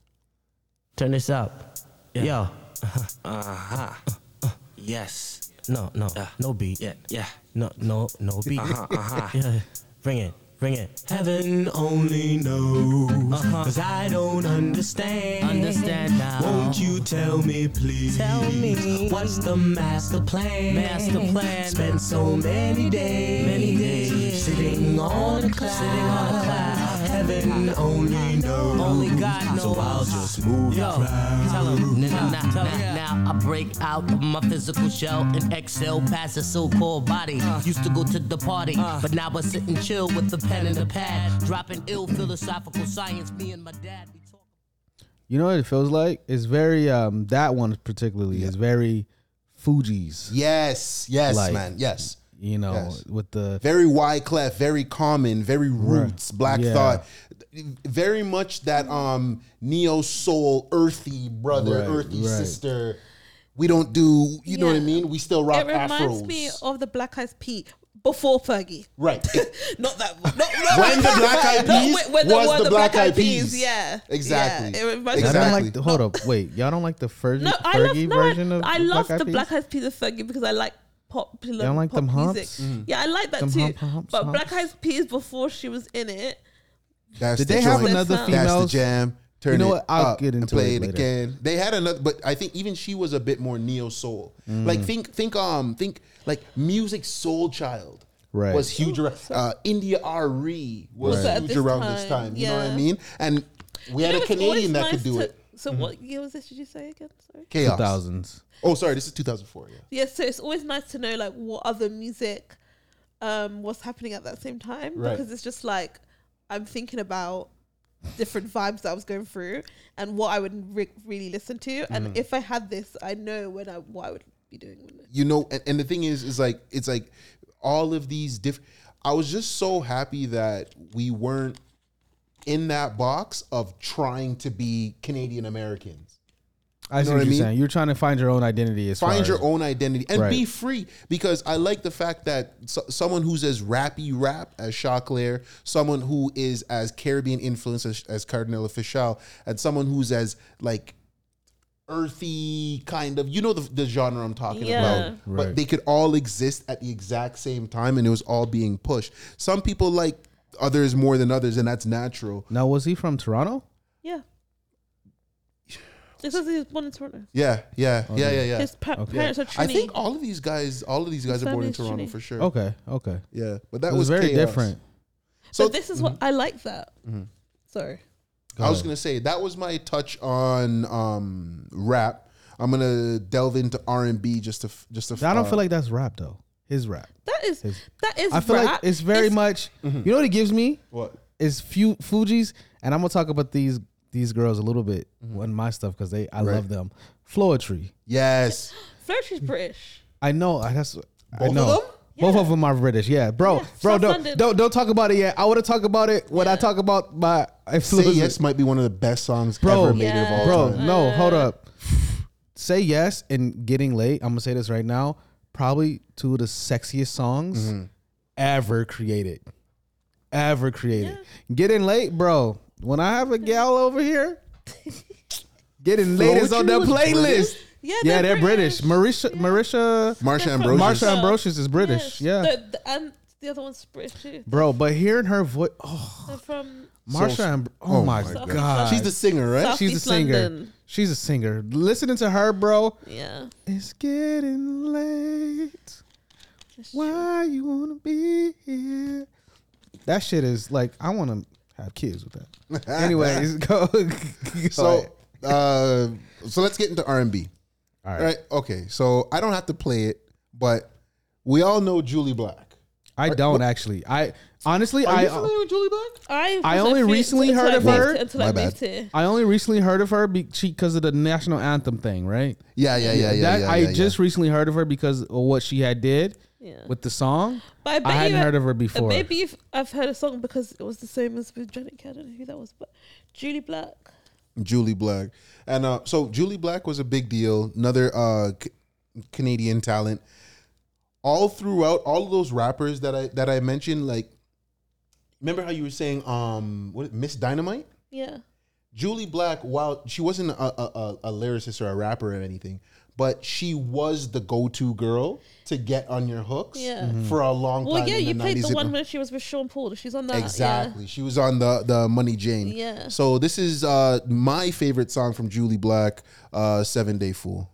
Turn this up. Yo. Uh-huh. <laughs> uh-huh. Yes. No, no, Yeah. no beat. Yeah, yeah. No, no, no beat. Uh-huh, uh-huh. <laughs> Yeah, bring it, bring it. Heaven only knows, uh-huh. cause I don't understand. Understand now. Won't you tell me, please? Tell me. What's the master plan? Master plan. Spent so many days, many days sitting on a cloud. Sitting on a cloud. Heaven only knows. Only God knows. So I'll just move Yo, tell him. Now, now, now I break out of my physical shell and exhale past the so-called body. Used to go to the party, but now I sit and chill with the pen and the pad, dropping ill philosophical science. Me and my dad. We talk. You know what it feels like? It's very um that one particularly is very Fugees. Yes, yes, Like- man, yes. You know, Yes. with the Very Wyclef, very common, very roots, Black Yeah. Thought, very much that um neo soul, earthy brother, Right, earthy right. sister. We don't do, you know what I mean? We still rock It reminds afros. me of the Black Eyed Peas before Fergie. right. <laughs> Not that. Not, not <laughs> when the Black Eyed <laughs> Peas when- when the- was when the Black Eyed Peas. Yeah, Exactly. Yeah. It reminds me I of don't that. Exactly. like the, hold up, wait, y'all don't like the Fergie, No, I love Fergie no, I- of I love Black the Black Eyed Peas of Fergie because I like popular You don't like pop them music. Mm-hmm. Yeah, I like that Them too. hump, humps, but humps. Black Eyed Peas before she was in it. That's Did the they have joint. another female? That's the jam. Turn You know it what? I'll up get and into play it it, later. again. They had another, but I think even she was a bit more neo soul. Mm. Like think, think, um, think like Musiq Soulchild. Right. Was huge. around uh, India.Arie was Right. Huge this around this time, time. You know what I mean? And we You had know, a it's always Canadian that could do to- it. So what year was this? Did you say again? Sorry. k-os. 2000s. Oh, sorry. This is 2004. Yeah. Yeah, so it's always nice to know like what other music um was happening at that same time Right. because it's just like I'm thinking about different vibes that I was going through and what I would re- really listen to Mm-hmm. and if I had this I know when I what I would be doing with it. you know and, and the thing is is like it's like all of these different i was just so happy that we weren't in that box of trying to be canadian americans I see know what, what I you're mean? saying. You're trying to find your own identity as find far your as- own identity and Right. be free because i like the fact that so, someone who's as rappy rap as Choclair, someone who is as caribbean influenced as, as Kardinal Offishall and someone who's as like earthy kind of you know the, the genre i'm talking Yeah. about but they could all exist at the exact same time and it was all being pushed some people like others more than others and that's natural Now, was he from Toronto? Yeah. It says he was born in Toronto. yeah yeah yeah yeah yeah His pa- Okay. parents are i think all of these guys all of these guys His are born in family's toronto Trini. for sure Okay, okay. yeah but that It was, was very chaos. different. so but this is what I like that. Sorry. I was ahead. gonna say that was my touch on um rap. I'm gonna delve into R and B just to f- just to. I don't uh, feel like that's rap though. His rap. That is His- that is I feel rap. like it's very much. Mm-hmm. You know what it gives me what. is few Fugees, and I'm gonna talk about these these girls a little bit on my stuff because they I Mm-hmm. Right. love them. Floetry. Yes, Floetry's British. I know. I that's I Both of know. them? Both of them are British. Yeah, bro, Yeah, bro. South Don't, London. don't don't talk about it yet. I want to talk about it when I talk about my "Say influences. Yes" might be one of the best songs Bro. ever made of all bro. time. No, hold up. Say yes and getting late. I'm gonna say this right now. Probably two of the sexiest songs Mm-hmm. ever created, ever created. Getting late, bro. When I have a gal over here, <laughs> getting late is on the playlist. British? Yeah, Yeah, they're British. Marisha, Marisha, Marsha They're Ambrosius. Marsha Ambrosius is British. Yes. Yeah, The, the, and the other one's British too. bro. But hearing her voice, oh, They're from Marsha, So- Amb- oh, oh my my god, God. She's the singer, right? South she's a East singer. London. She's a singer. Listening to her, bro. Yeah. It's getting late. Why you wanna be here? That shit is like I want to have kids with that. <laughs> Anyways, <laughs> go. go So, uh, so let's get into R and B. all All right. right. Okay. So I don't have to play it, but we all know Jully Black. I don't actually. I honestly, Are I you familiar with Jully Black? I I only fe- recently until heard I of moved- her. until My I bad. moved here. I only recently heard of her because of the national anthem thing, right? Yeah, yeah, yeah, yeah. that yeah, I yeah, just recently heard of her because of what she had did Yeah. with the song. But I, bet I hadn't you, heard of her before. Maybe if I've heard a song because it was the same as with Janet. I don't know who that was, but Jully Black. Jully Black. And uh, so Jully Black was a big deal. Another uh, C- Canadian talent. All throughout, all of those rappers that I that I mentioned, like, remember how you were saying, um, what Miss Dynamite? Yeah. Jully Black, while she wasn't a, a, a, lyricist or a rapper or anything, but she was the go-to girl to get on your hooks Yeah. Mhm. for a long Well, time. Well, yeah, you played 90s. the one when she was with Sean Paul. She's on that. yeah. Exactly. She was on the the Money Jane. Yeah. So this is uh my favorite song from Jully Black, uh Seven Day Fool.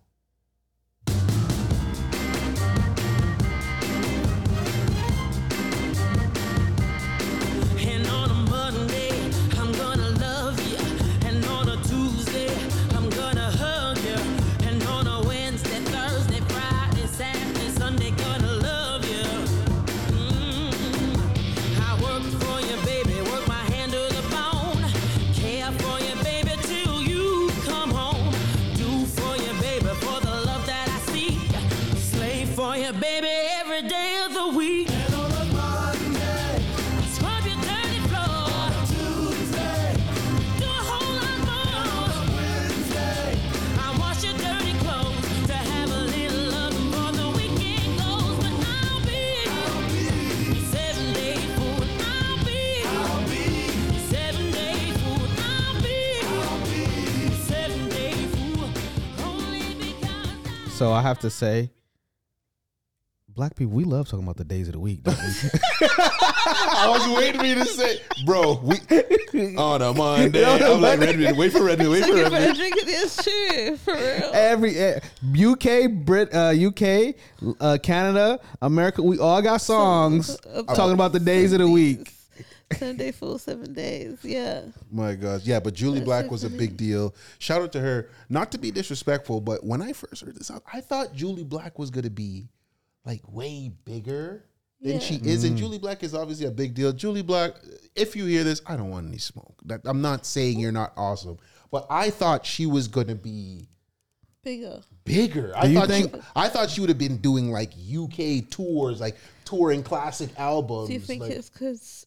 So I have to say, black people, we love talking about the days of the week. don't we? <laughs> I was waiting for you to say, bro, we on a <laughs> Monday. No, no, I'm like, Monday. Redmond, wait for Redmond, wait for Talking about Redmond. drinking is true for real. Every eh, UK, Brit, uh, UK, uh, Canada, America, we all got songs talking about the days of the week. Sunday full seven days. Yeah. My God, yeah, but Julie That's Black so was a big deal. Shout out to her. Not to be disrespectful, but when I first heard this, out, I thought Jully Black was gonna be like way bigger than Yeah. she is, and mm. Jully Black is obviously a big deal. Jully Black, if you hear this, I don't want any smoke. That I'm not saying you're not awesome, but I thought she was gonna be Bigger. bigger. I Do you thought think- she, I thought she would have been doing like UK tours, like touring classic albums. Do you think like- it's because she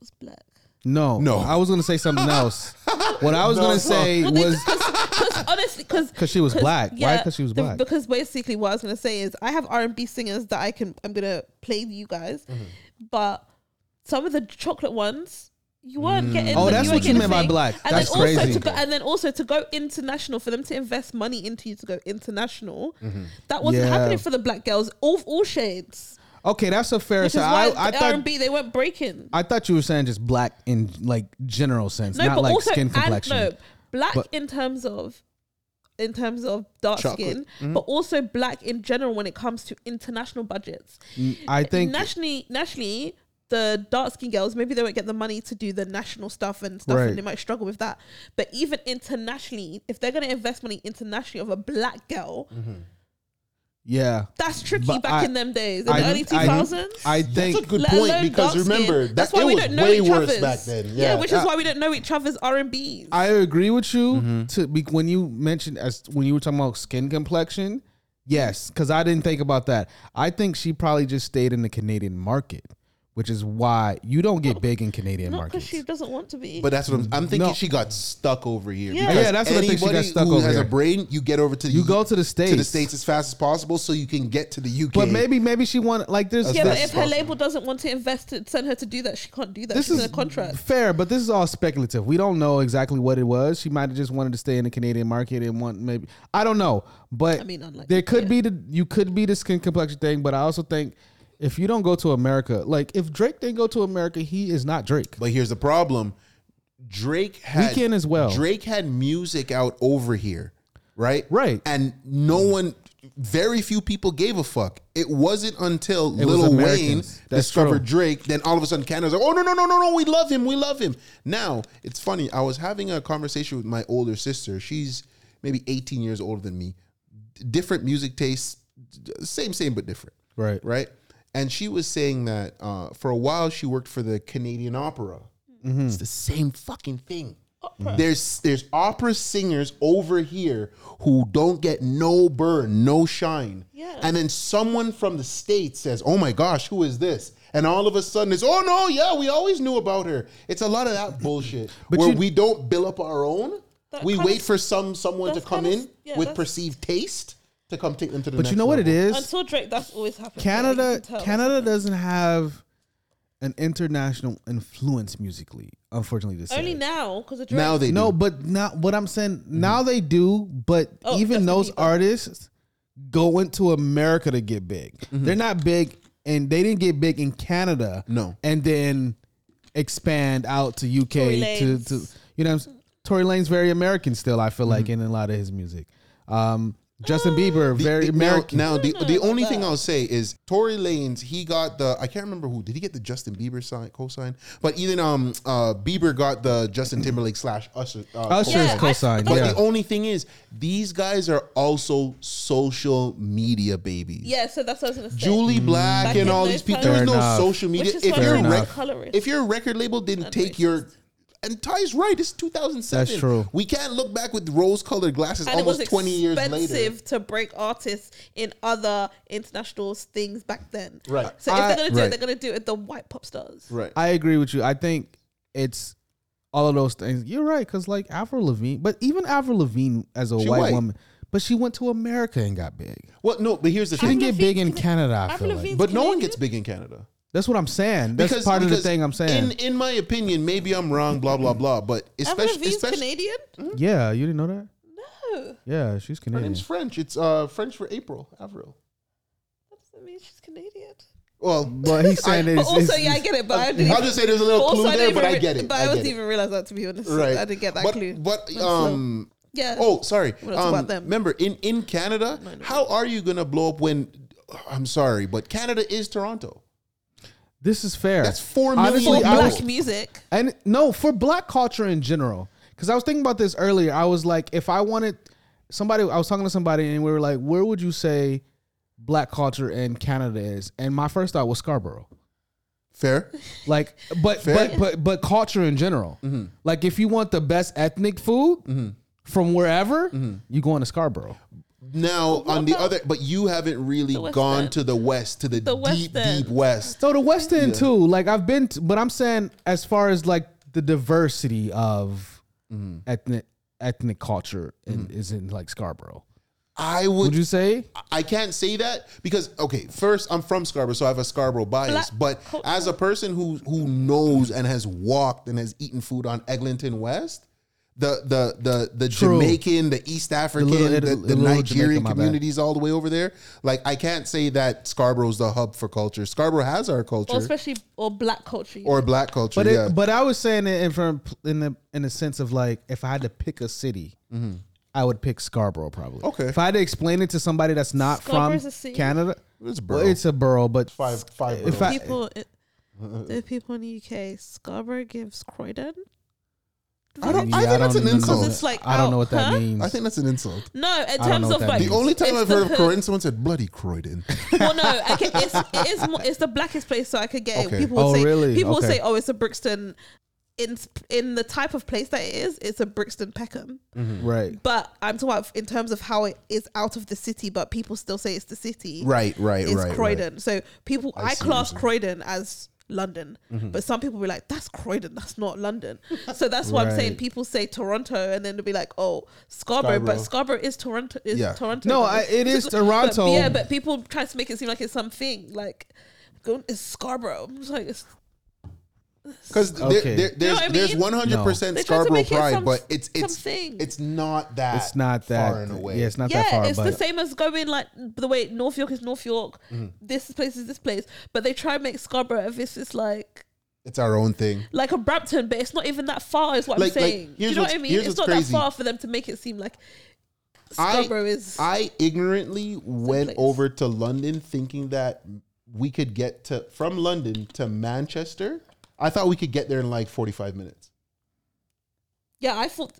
was black? No, No. I was gonna say something else. what I was No, gonna say Well, they- was Because honestly, because <laughs> 'Cause she was black. Why? 'Cause she was the- black. Because basically, what I was gonna say is, I have R and B singers that I can. I'm gonna play you guys, Mm-hmm. but some of the chocolate ones. You weren't getting. Oh, the- that's weren't what you getting meant by thing. black. And That's then also crazy. To go, and then also to go international for them to invest money into you to go international. That wasn't Yeah. happening for the black girls. All all shades. Okay. That's a fair. Which is why I, I thought and B they weren't breaking. I thought you were saying just black in like general sense, No, not like also skin and complexion. no black But- in terms of in terms of dark Chocolate. skin, Mm-hmm. but also black in general when it comes to international budgets. I think nationally, nationally, the dark skin girls maybe they won't get the money to do the national stuff and stuff, Right. and they might struggle with that. But even internationally, if they're going to invest money internationally of a black girl, yeah. that's tricky But back I- in them days in I- the early two I- thousands. I That's think a good Let point alone because dark skin. remember that That's why it we was don't know way each worse other's. back then. Yeah, Yeah, which is why we don't know each other's R and B's. I agree with you. Mm-hmm. To be, when you mentioned as when you were talking about skin complexion, yes, because I didn't think about that. I think she probably just stayed in the Canadian market, which is why you don't get big in Canadian Not because markets. she doesn't want to be. But that's what I'm, I'm thinking. No. She got stuck over here. Yeah. because Yeah, that's what I think she got anybody stuck who over has here. a brain, you get over to the You go to the states to the States. states as fast as possible, so you can get to the UK. but maybe maybe she wanted like there's yeah, but if her label doesn't want to invest to send her to do that, she can't do that. this She's is in a contract. fair, but this is all speculative. We don't know exactly what it was. She might have just wanted to stay in the Canadian market and want maybe I don't know. But I mean, unlikely, there could yeah. be the you could be the skin complexion thing, but I also think if you don't go to America, like if Drake didn't go to America, he is not Drake. But here's the problem: Drake had Weeknd as well. Drake had music out over here, right? Right. And no one, very few people gave a fuck. It wasn't until It was Lil Wayne Americans. That's discovered. Drake, then all of a sudden Canada's like, oh no no no no no, we love him, we love him. Now it's funny. I was having a conversation with my older sister. She's maybe 18 years older than me. D- Different music tastes, same same but different Right. right? And she was saying that uh, for a while she worked for the Canadian Opera. Mm-hmm. It's the same fucking thing. There's there's opera singers over here who don't get no burn, no shine. Yeah. And then someone from the States says, Oh my gosh, who is this? And all of a sudden it's, oh no, yeah, we always knew about her. It's a lot of that bullshit. <clears throat> But where you- we don't bill up our own. We wait of- for some someone to come of- in yeah, with perceived taste to come take them to the But next you know what it is. Until Drake, that's always happened. Canada Yeah, you can tell. Canada doesn't have an international influence musically, unfortunately this say. only now because of Drake. Now they no, do. but not what I'm saying. Now they do, but Oh, even those Bieber. artists go into America to get big. They're not big, and they didn't get big in Canada. No. and then expand out to UK to to you know. I'm? Tory Lanez very American still. I feel like Mm-hmm. in a lot of his music. Um, Justin Bieber The- very the- American. Now, now the, the only thing. I'll say is Tory Lanez. He got the I can't remember who did he get the Justin Bieber sign co-sign, but even um uh Bieber got the Justin Timberlake slash Usher. Uh, Usher's Yeah, I- co-sign. But yeah. the only thing is, these guys are also social media babies. Yeah, so that's what I was gonna say. Jully Black Back and all these people. times- There was no enough. social media. If why your they're rec- if your record label didn't And take your and Ty's right. It's 2007. That's true. We can't look back with rose-colored glasses and it was almost 20 years later. expensive to break artists in other international things back then. Right. So if I- they're gonna do right. it, they're gonna do it with the white pop stars. Right. I agree with you. I think it's all of those things. You're right, because like Avril Lavigne, but even Avril Lavigne as a white, white. woman, but she went to America and got big. Well, no, but here's the thing She didn't get big in Canada. I Avril feel like. Lavigne's But no one gets big in Canada. That's what I'm saying. That's part of the thing I'm saying. In in my opinion, maybe I'm wrong. Blah blah blah. But Avril especially, Lavigne's especially Canadian? yeah, you didn't know that? No. Yeah, she's her Canadian. name's French. It's uh French for April. Avril. I mean, she's Canadian. Well, But he's <laughs> saying But it's, also, it's- yeah, I get it, but I didn't. I'll just say there's a little also, clue I there, didn't but I even- get it. But I I wasn't it. even realize that to be honest. right. I didn't get that but, clue. But So, um. yeah. Oh, sorry. We'll talk about Um, them. remember, in in Canada, how are you gonna blow up when? I'm sorry, but Canada is Toronto. This is fair. That's four million Honestly, for black was- music. And no, for black culture in general. Because I was thinking about this earlier. I was like, if I wanted somebody, I was talking to somebody and we were like, where would you say black culture in Canada is? And my first thought was Scarborough. Fair. Like, but Fair. but but but culture in general. Mm-hmm. Like, if you want the best ethnic food mm-hmm. from wherever, mm-hmm. you go into Scarborough. Now on the other, but you haven't really gone End. to the west, to the, The deep, End. deep west. So the West End too. Like I've been, to, but I'm saying as far as like the diversity of mm-hmm. ethnic ethnic culture in, mm-hmm. is in like Scarborough. I Would would. you say? I can't say that because okay, first I'm from Scarborough, so I have a Scarborough bias. Black but as a person who who knows and has walked and has eaten food on Eglinton West, the the the the True. Jamaican, the East African, little- the, the the little Nigerian Jamaican, my bad. communities all the way over there. Like I can't say that Scarborough's the hub for culture. Scarborough has our culture Or especially or black culture. or know. black culture. But it, yeah, but I was saying it in from in the in the sense of like if I had to pick a city, mm-hmm. I would pick Scarborough probably. Okay. If I had to explain it to somebody that's not from a? Canada, it's a well, borough. it's a borough, but five five. If. I- people, it, the people in the UK, Scarborough gives Croydon. I don't. Yeah, I think that's an insult. It's like I don't oh, know out, what that huh? means. I think that's an insult. No, in terms of like means. The only time I've heard of Croydon, someone said bloody Croydon. <laughs> Well, no, okay, it's it is more, it's the blackest place, so I could get Okay. it. People will Oh, say really? people will Okay. say, oh, it's a Brixton. In in the type of place that it is, it's a Brixton Peckham. Mm-hmm. right. But I'm talking about in terms of how it is out of the city, but people still say it's the city. right, right, right. It's right. Croydon. So people, I, see what class Croydon as London, mm-hmm. but some people be like, "That's Croydon. That's not London." So that's why I'm saying people say Toronto, and then they'll be like, "Oh, Scarborough,", but Scarborough. Scarborough is Toronto. Is Yeah. Toronto? No, I- it is <laughs> but- Toronto. yeah, but people try to make it seem like it's something like. Go, it's Scarborough. It's like it's, Because Okay. there, there, there's what I there's mean? one hundred percent They try to Scarborough pride, some- but it's it's something. it's not that. It's not that far and away. Yeah, it's not yeah, that far. it's but the same as going like the way North York is North York. Mm-hmm. This place is this place, but they try and make Scarborough as if it's like It's our own thing. like a Brampton, but it's not even that far. Is what Like- I'm like, saying. Do you know what I mean? It's not crazy. that far for them to make it seem like I Scarborough is. I ignorantly went place. over to London thinking that we could get to from London to Manchester. I thought we could get there in like forty five minutes. yeah, I thought.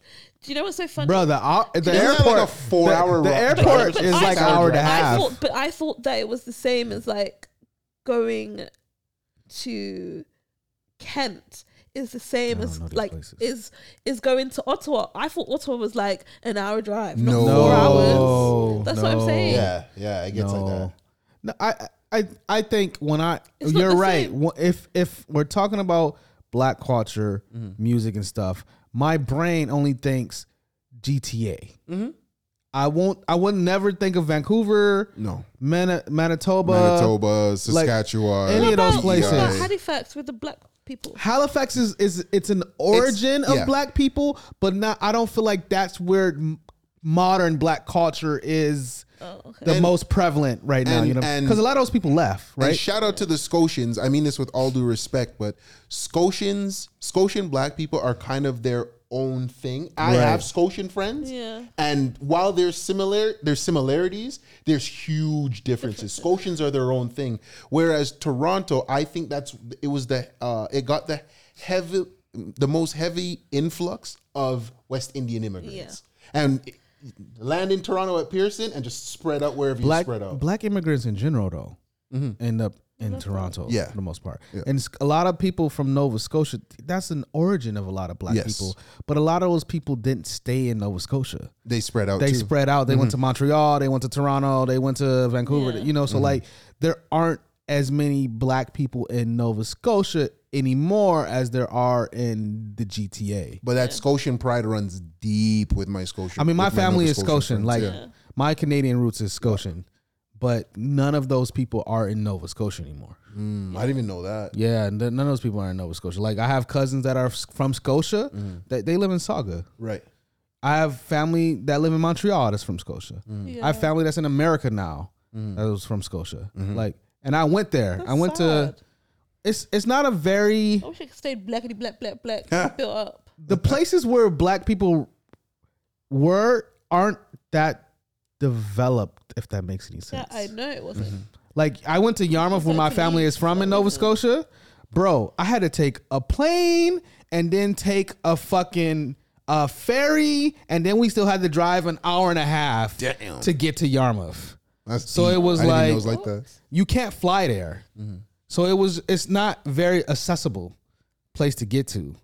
Do you know what's so funny? bro. The, hou- the Isn't that airport, like a four-hour the, the ride? airport is I like an thought- hour and a I half. thought, but I thought that it was the same as like going to Kent is the same I don't as know these like places. is is going to Ottawa. I thought Ottawa was like an hour drive, No. not four hours. That's what I'm saying. Yeah, yeah, it gets like that. No, I, I, I think when I, It's you're right. same. If if we're talking about black culture, Mm-hmm. music and stuff, my brain only thinks GTA. Mm-hmm. I won't. I would never think of Vancouver, No, Mani- Manitoba, Manitoba, Saskatchewan, any of those What places. about Halifax with the black people? Halifax is is it's an origin of yeah. black people, but not. I don't feel like that's where modern black culture is Oh, okay. the And- most prevalent right now. and- You know, because a lot of those people left, And right? shout out to the Scotians. I mean this with all due respect, but Scotians, Scotian black people are kind of their own thing. I Right. have Scotian friends. Yeah. And while there's similar there's similarities, there's huge differences. Scotians are their own thing. Whereas Toronto, I think that's it was the uh it got the heavy the most heavy influx of West Indian immigrants. And land in Toronto at Pearson and just spread out wherever black you spread out. black immigrants in general though Mm-hmm. end up in Toronto. Yeah. for the most part. Yeah. And a lot of people from Nova Scotia. That's an origin of a lot of black Yes. people. But a lot of those people didn't stay in Nova Scotia. They spread out. They too. spread out. They went to Montreal. They went to Toronto. They went to Vancouver. Yeah. You know, so like there aren't as many black people in Nova Scotia anymore as there are in the GTA. But that Scotian pride runs deep with my Scotian. I mean, my family Nova is Scotian. friends, Like yeah. my Canadian roots is Scotian, but none of those people are in Nova Scotia anymore. Mm, I didn't even know that. Yeah, none of those people are in Nova Scotia. Like I have cousins that are from Scotia mm-hmm. that they live in Sauga. Right. I have family that live in Montreal that's from Scotia. Mm-hmm. I have family that's in America now mm-hmm. that was from Scotia. Like, and I went there. That's I went to. Sad. It's it's not a very I wish I could stay blackity black black black <laughs> built up. the places where black people were aren't that developed. If that makes any sense. Yeah. I know it wasn't. Like I went to Yarmouth, where my family is from in Nova Scotia. Bro, I had to take a plane and then take a fucking uh, ferry, and then we still had to drive an hour and a half Damn. to get to Yarmouth. That's So deep. it was I didn't like- know it was like that. You can't fly there, so it was. It's not very accessible place to get to.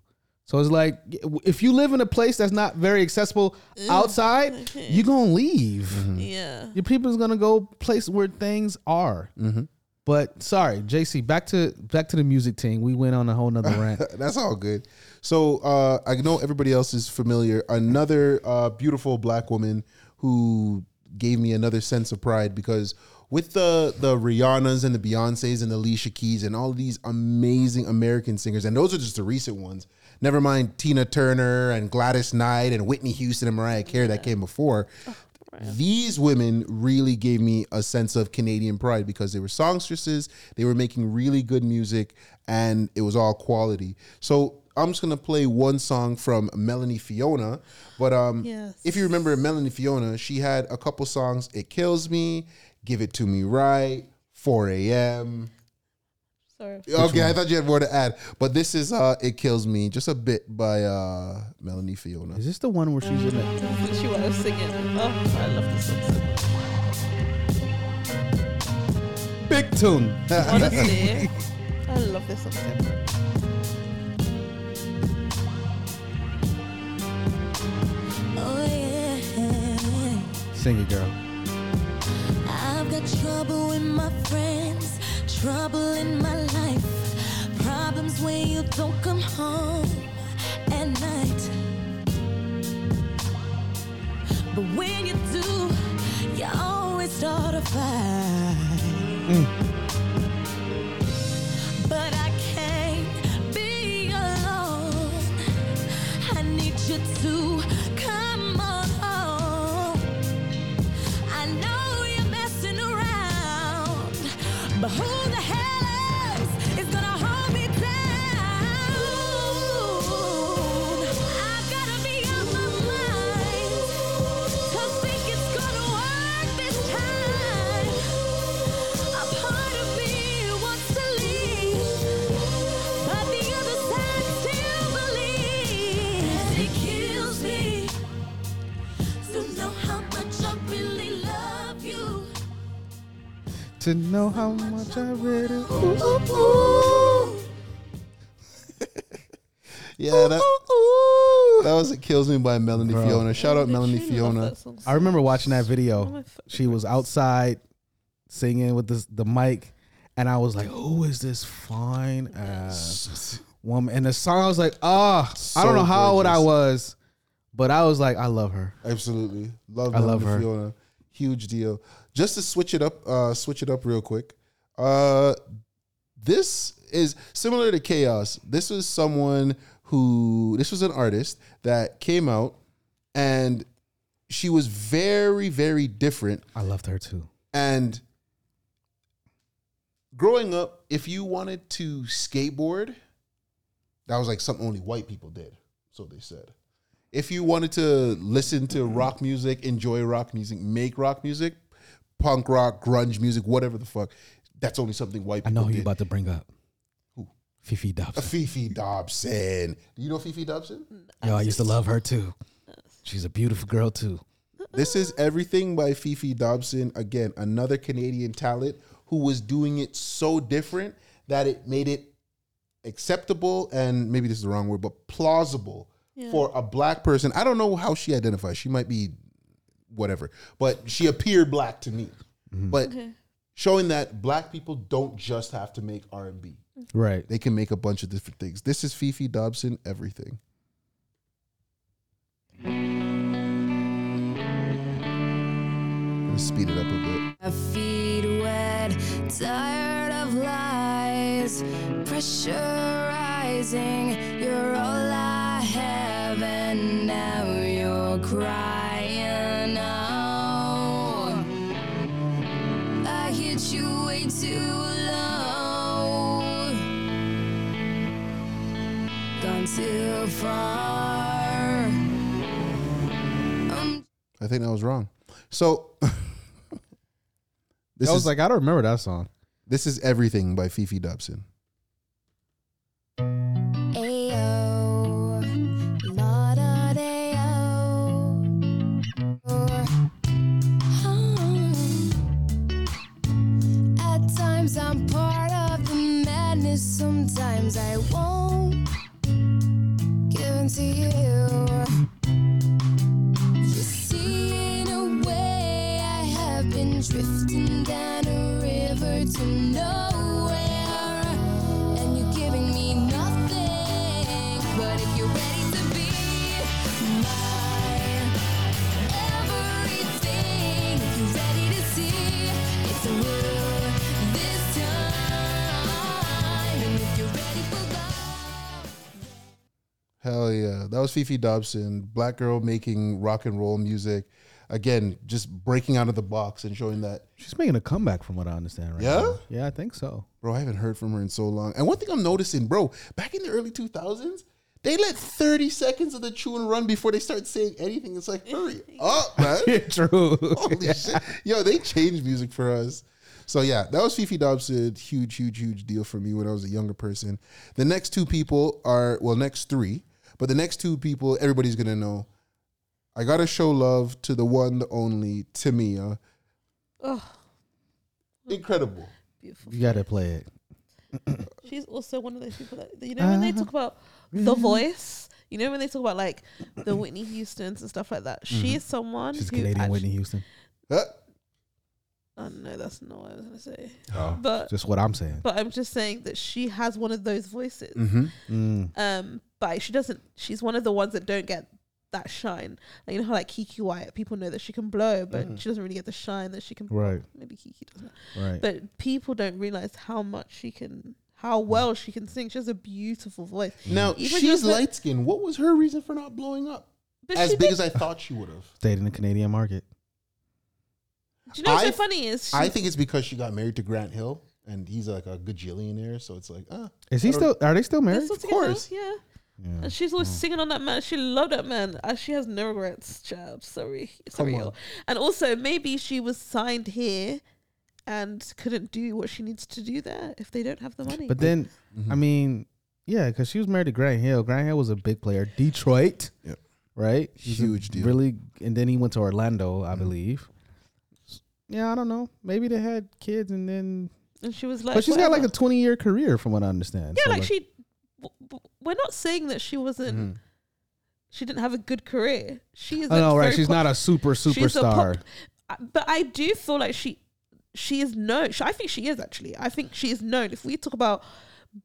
So it's like if you live in a place that's not very accessible outside, you're gonna leave. Yeah. Your people's gonna go place where things are. But sorry, JC, back to back to the music team. We went on a whole nother rant. <laughs> That's all good. So uh, I know everybody else is familiar. Another uh, beautiful black woman who gave me another sense of pride because with the the Rihannas and the Beyonces and the Alicia Keys and all these amazing American singers, and those are just the recent ones. Never mind Tina Turner and Gladys Knight and Whitney Houston and Mariah Carey that came before. These women really gave me a sense of Canadian pride because they were songstresses, they were making really good music, and it was all quality. So I'm just gonna play one song from Melanie Fiona. But um, Yes. if you remember Melanie Fiona, she had a couple songs. It kills me, give it to me right, 4 a.m. Sorry. Okay, I thought you had more to add, but this is uh, "It Kills Me" just a bit by uh, Melanie Fiona. Is this the one where she's in it? She was singing. Oh, I love this song. Big tune. Honestly, <laughs> I love this song so. Oh yeah. Sing it, girl. I've trouble with my friends, trouble in my life, problems when you don't come home at night. But when you do, you always start a fight. But To know how much I really. <laughs> Yeah, that, that was "It Kills Me" by Melanie Bro. Fiona. Shout out Melanie Fiona. that song so I remember watching that much. One of video. She was outside singing with this, the mic, and I was like, "Who is this fine ass woman?" And the song, I was like, "Ah, I don't know how old I was, but I was like, I love her." Absolutely, love. I Melanie love her. Fiona. Huge deal. Just to switch it up, uh, switch it up real quick. Uh, this is similar to k-os. This was someone who this was an artist that came out and she was very, very different. I loved her too. And growing up, if you wanted to skateboard, that was like something only white people did. So they said. If you wanted to listen to rock music, enjoy rock music, make rock music, punk rock, grunge music, whatever the fuck, that's only something white I people know who you're about to bring up. Who? Fefe Dobson. Fefe Dobson. Do you know Fefe Dobson? Yo, I used to love her too. She's a beautiful girl too. This is Everything by Fefe Dobson. Again, another Canadian talent who was doing it so different that it made it acceptable and maybe this is the wrong word, but plausible Yeah. for a black person. I don't know how she identifies. She might be whatever, but she appeared black to me. Mm-hmm. But Okay. showing that black people don't just have to make R and B. Right. They can make a bunch of different things. This is Fefe Dobson, everything. Let's speed it up a bit. My feet wet, tired of lies, pressurizing. You're all too far. I'm I think that was wrong. So <laughs> this I was is like, I don't remember that song. this is everything by Fefe Dobson. Ayo, la da day At times I'm part of the madness, sometimes I won't to you. You see, in a way, I have been drifting down a river to nowhere. Hell yeah. That was Fefe Dobson, black girl making rock and roll music. Again, just breaking out of the box and showing that, She's making a comeback from what I understand right Yeah? now. Yeah, I think so. bro, I haven't heard from her in so long. And one thing I'm noticing, bro, back in the early 2000s, they let 30 seconds of the tune run before they start saying anything. It's like, hurry <laughs> up, man. <laughs> True. Holy shit. Yo, they changed music for us. So yeah, that was Fefe Dobson. Huge, huge, huge deal for me when I was a younger person. The next two people are well, next three, but the next two people everybody's gonna know. I gotta show love to the one, the only Tamia. Ugh, Incredible. beautiful. You gotta play it. She's also one of those people that you know when they talk about uh-huh. the voice. You know when they talk about like the Whitney Houston's and stuff like that. She mm-hmm. is someone She's who Canadian actu- Whitney Houston. Huh? Oh no, that's not what I was gonna say. Oh, <laughs> But just what I'm saying. but I'm just saying that she has one of those voices. Mm-hmm. Mm. Um, but she doesn't. She's one of the ones that don't get that shine. Like you know how like Keke Wyatt, people know that she can blow, but she doesn't really get the shine that she can. Right. Maybe Kiki doesn't. Right. But people don't realize how much she can, how well she can sing. She has a beautiful voice. Now Even she's light skinned. What was her reason for not blowing up But as big did- as I thought she would have? Stayed in the Canadian market. Do you know what's I- so funny is she, I think it's because she got married to Grant Hill, and he's like a gajillionaire. So it's like, ah, Is he still? Are they still married? still of course. yeah. Yeah. And she's always singing on that man. She loved that man. Uh, she has no regrets, child. Sorry, sorry. on. yo. And also, maybe she was signed here and couldn't do what she needs to do there if they don't have the money. But then, I mean, yeah, because she was married to Grant Hill. Grant Hill was a big player. Detroit. Yep. Right. Huge deal. Really, and then he went to Orlando, I believe. Yeah, I don't know. Maybe they had kids, and then, and she was like, but she's got like a twenty year career, from what I understand. yeah, So, like she. w- w- We're not saying that she wasn't. Mm-hmm. She didn't have a good career. She is. I know, right? She's pop- not a super superstar. pop- but I do feel like she she is known. I think she is actually. I think she is known. If we talk about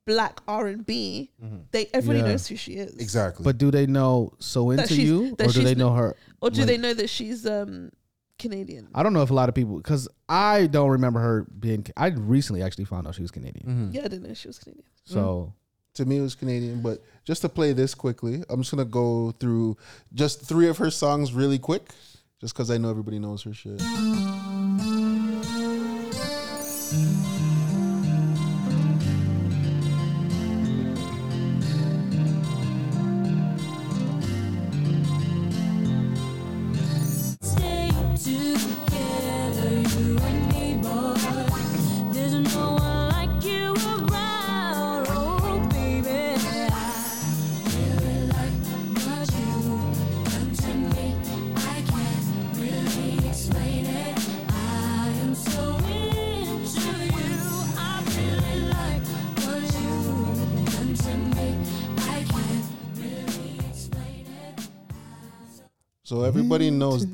black R and B, they everybody Yeah. knows who she is. exactly. But do they know so into you, that or do they know her? Or do like- they know that she's um Canadian? I don't know if a lot of people, because I don't remember her being. I recently actually found out she was Canadian. Mm-hmm. Yeah, I didn't know she was Canadian. So to me it was Canadian. But just to play this quickly, I'm just gonna go through just three of her songs really quick, just because I know everybody knows her shit.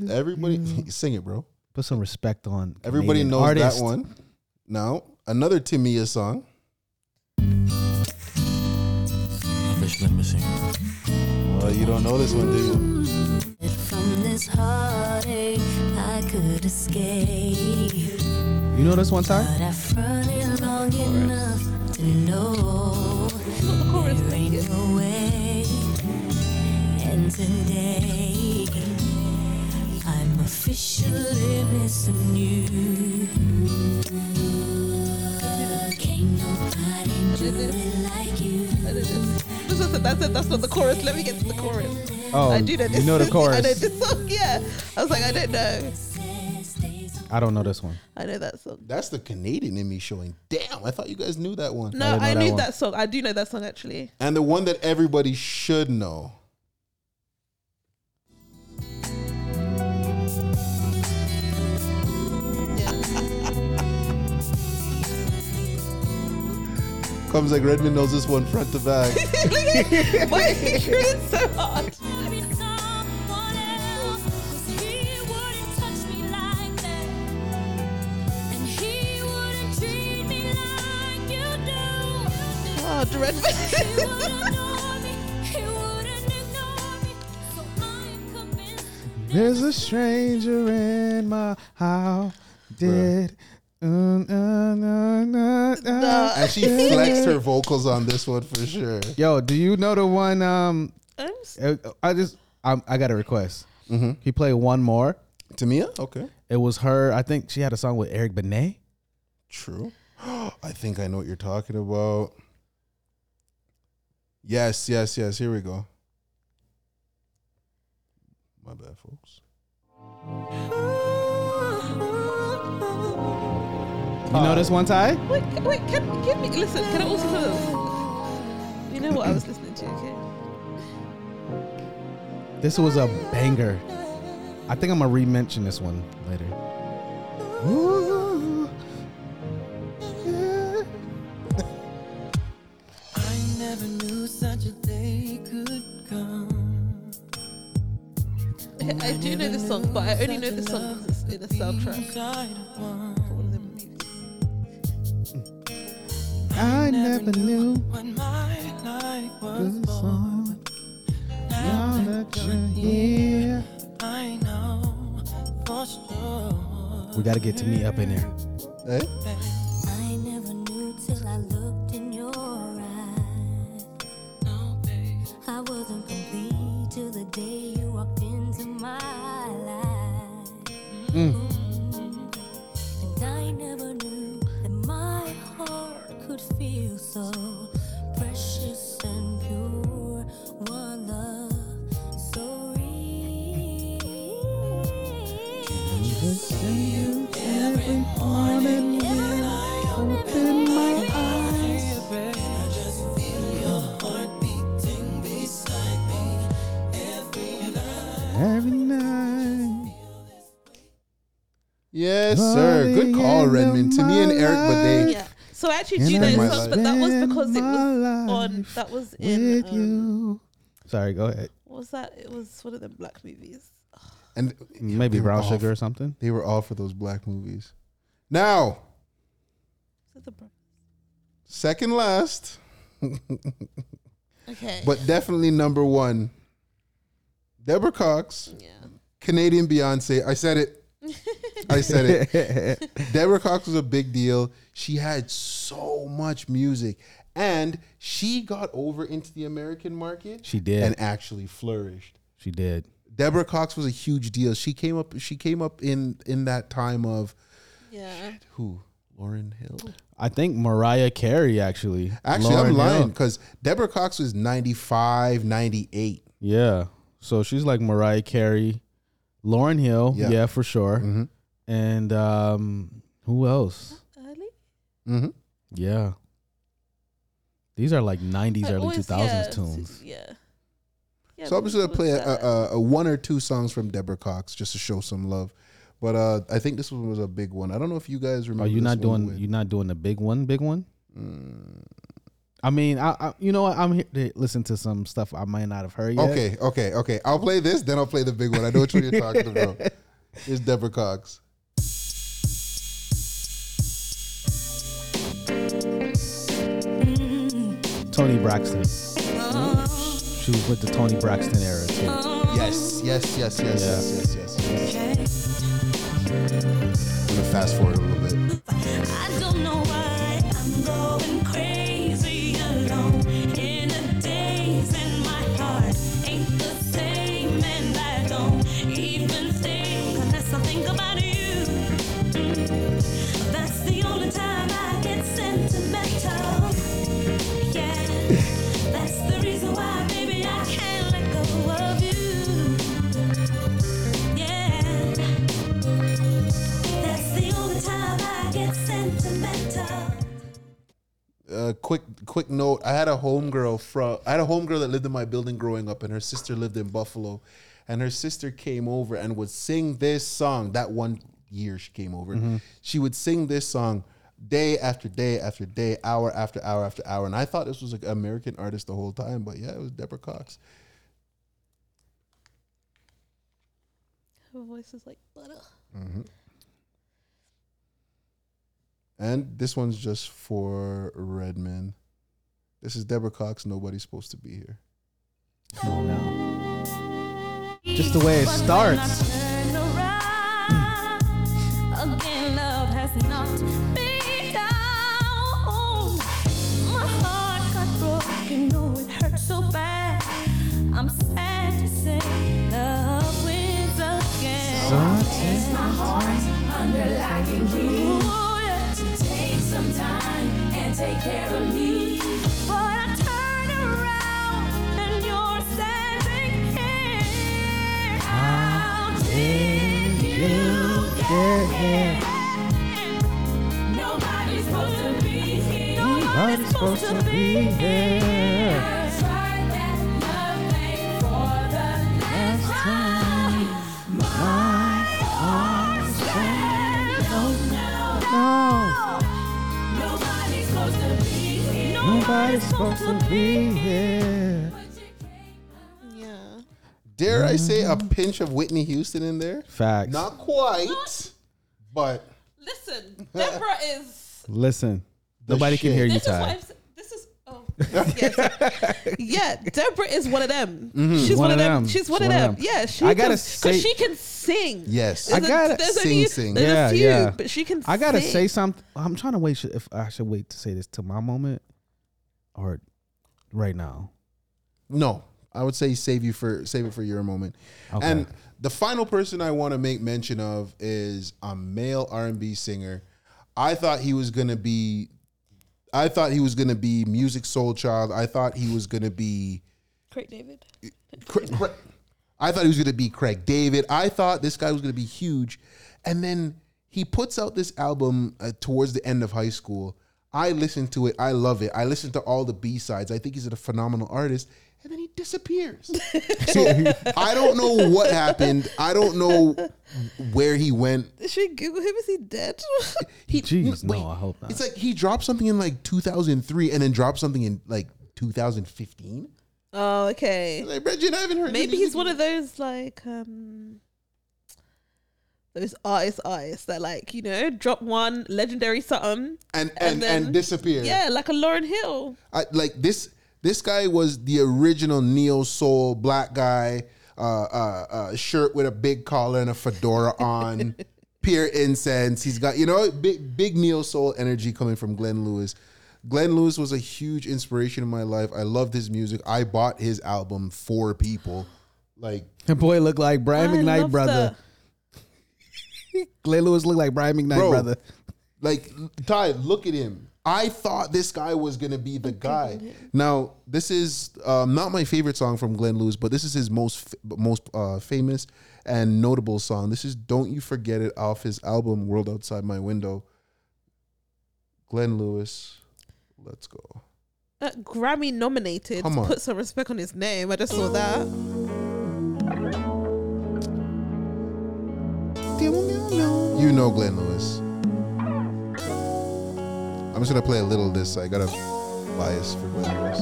Knows. Everybody mm-hmm. <laughs> sing it, bro. Put some respect on. Everybody Canadian knows artists. that one. Now another Tamia song. Fish, let me sing. Oh, you don't know this one, do you? From this heartache, I could escape. You know this one, Ty? But I fronted long enough to know <laughs> there ain't no way. And today, I'm officially missing you. Can't nobody do it like you. This is- That's it. That's not the chorus. Let me get to the chorus. Oh, I do know this. you know the song. <laughs> I know this song. Yeah. I was like, I don't know. I don't know this one. I know that song. That's the Canadian in me showing. Damn, I thought you guys knew that one. No, didn't I, that knew one. that song. I do know that song actually. And the one that everybody should know. Comes like Redmond knows this one front to back. Why are you trying so hard? Oh, dread. There's a stranger in my house. Did. And she flexed her vocals on this one for sure. Yo, do you know the one? Um, I'm uh, I just I, I got a request. Mm-hmm. He played one more. Tamia? Okay. It was her. I think she had a song with Eric Benet. True. <gasps> I think I know what you're talking about. Yes, yes, yes. Here we go. My bad, folks. You know this one, Ty? Wait, wait, can give me listen, can I also tell this? You know what I was listening to, okay? This was a banger. I think I'm gonna re-mention this one later. Ooh, yeah. I never knew such a day could come. Okay, I do know this song, but I only know this song because it's in a soundtrack I never knew When my life was born. Now that you're here, I know for sure. we gotta get to me up in there. Hey? I never knew till I looked in your eyes. No, babe. I wasn't complete till the day you walked into my life. Mm. Heart could feel so precious and pure. One love so real. Every morning when I open my eyes. Every night. Yes, sir. Good call, Redmond. Tamia and Eric, but they Yeah. So I actually do I know my this but that was because it was on. That was in. with Um, you. Sorry, go ahead. what was that? It was one of the black movies. and Maybe they brown sugar for- or something. They were all for those black movies. Now, Was it the bro- second last, <laughs> Okay. but definitely number one. Deborah Cox, yeah. Canadian Beyonce. I said it. <laughs> <laughs> I said it. <laughs> Deborah Cox was a big deal. She had so much music. And she got over into the American market She did. and actually flourished. she did. Deborah Cox was a huge deal. She came up she came up in in that time of Yeah. who? Lauryn Hill? I think Mariah Carey actually. Actually, Lauryn I'm lying because Deborah Cox was 95, 98. Yeah. So she's like Mariah Carey, Lauryn Hill. Yeah. Yeah, for sure. Mm-hmm. And um, who else? Early. Mm-hmm. Yeah. These are like 90s, I early always- 2000s yeah, tunes. Yeah. yeah So I'm just gonna play a, a, a one or two songs from Deborah Cox just to show some love. But uh, I think this one was a big one. I don't know if you guys remember. Are you this not doing? with- You not doing the big one? Big one? I mean, I, I you know what? I'm here to listen to some stuff I might not have heard yet. Okay, okay, okay. I'll play this, then I'll play the big one. I know which one you're talking about. <laughs> It's Deborah Cox. Toni Braxton. She was with the Toni Braxton era too. Yes, yes, yes, yes, yes, yes, yes, yes. I'm gonna fast forward a little bit. Uh, quick quick note. I had a homegirl from i had a homegirl that lived in my building growing up and her sister lived in buffalo. And her sister came over and would sing this song. That one year she came over. She would sing this song day after day after day hour after hour after hour. And i thought this was an american artist the whole time but yeah it was deborah cox. Her voice is like butter. And this one's just for redman this is deborah cox nobody's supposed to be here Come on now. Just the way it starts. Nobody's supposed to be here, no one's supposed to be here. Nobody's supposed to be here. Yeah. dare i say a pinch of whitney houston in there Facts. not quite but Listen, Deborah <laughs> is. Listen, The nobody can hear you, This is why Ty. I'm. s- This is. Oh. <laughs> yes. yeah, Deborah is one of them. Mm-hmm. She's One one, of of them. them. She's one She's of one them. them. Yeah, she I gotta can, say- cause she can sing. yes I gotta there's sing, only, sing. There's Yeah, a few, yeah. but she can. I gotta sing. say something. I'm trying to wait if I should wait to say this to my moment or right now. No, I would say save you for save it for your moment. Okay. And the final person I want to make mention of is a male R and B singer. I thought he was gonna be, I thought he was gonna be Musiq Soulchild. I thought he was gonna be, Craig David. Cra- Cra- I thought he was gonna be Craig David. I thought this guy was gonna be huge, and then he puts out this album uh, towards the end of high school. I listened to it. I love it. I listened to all the B sides. I think he's a phenomenal artist. And then he disappears. <laughs> so I don't know what happened. I don't know where he went. Should she Google him? Is he dead? He, Jeez, wait, no, I hope not. It's like he dropped something in like 2003 and then dropped something in like 2015. oh, okay. Like, Reggie, I haven't heard. Maybe he's one of those like um those artist artists that like you know drop one legendary something and and and and, disappear. yeah like a Lauryn Hill. I, like this this guy was the original neo soul black guy uh, uh, uh, shirt with a big collar and a fedora <laughs> on pure incense. He's got you know big big neo soul energy coming from glenn lewis. Glenn lewis was a huge inspiration in my life. I loved his music. I bought his album for people. Like That boy looked like Brian I McKnight, love brother. <laughs> Clay Lewis looked like Brian McKnight, Bro. brother. Like Ty, look at him. I thought this guy was gonna be the guy. Now, this is um, not my favorite song from Glenn Lewis, but this is his most f- most uh, famous and notable song. This is "Don't You Forget It" off his album "World Outside My Window." Glenn Lewis, let's go. uh, Grammy nominated Come on. put some respect on his name I just saw that You know Glenn Lewis. I'm just gonna play a little of this. I got a bias for Glenn Lewis.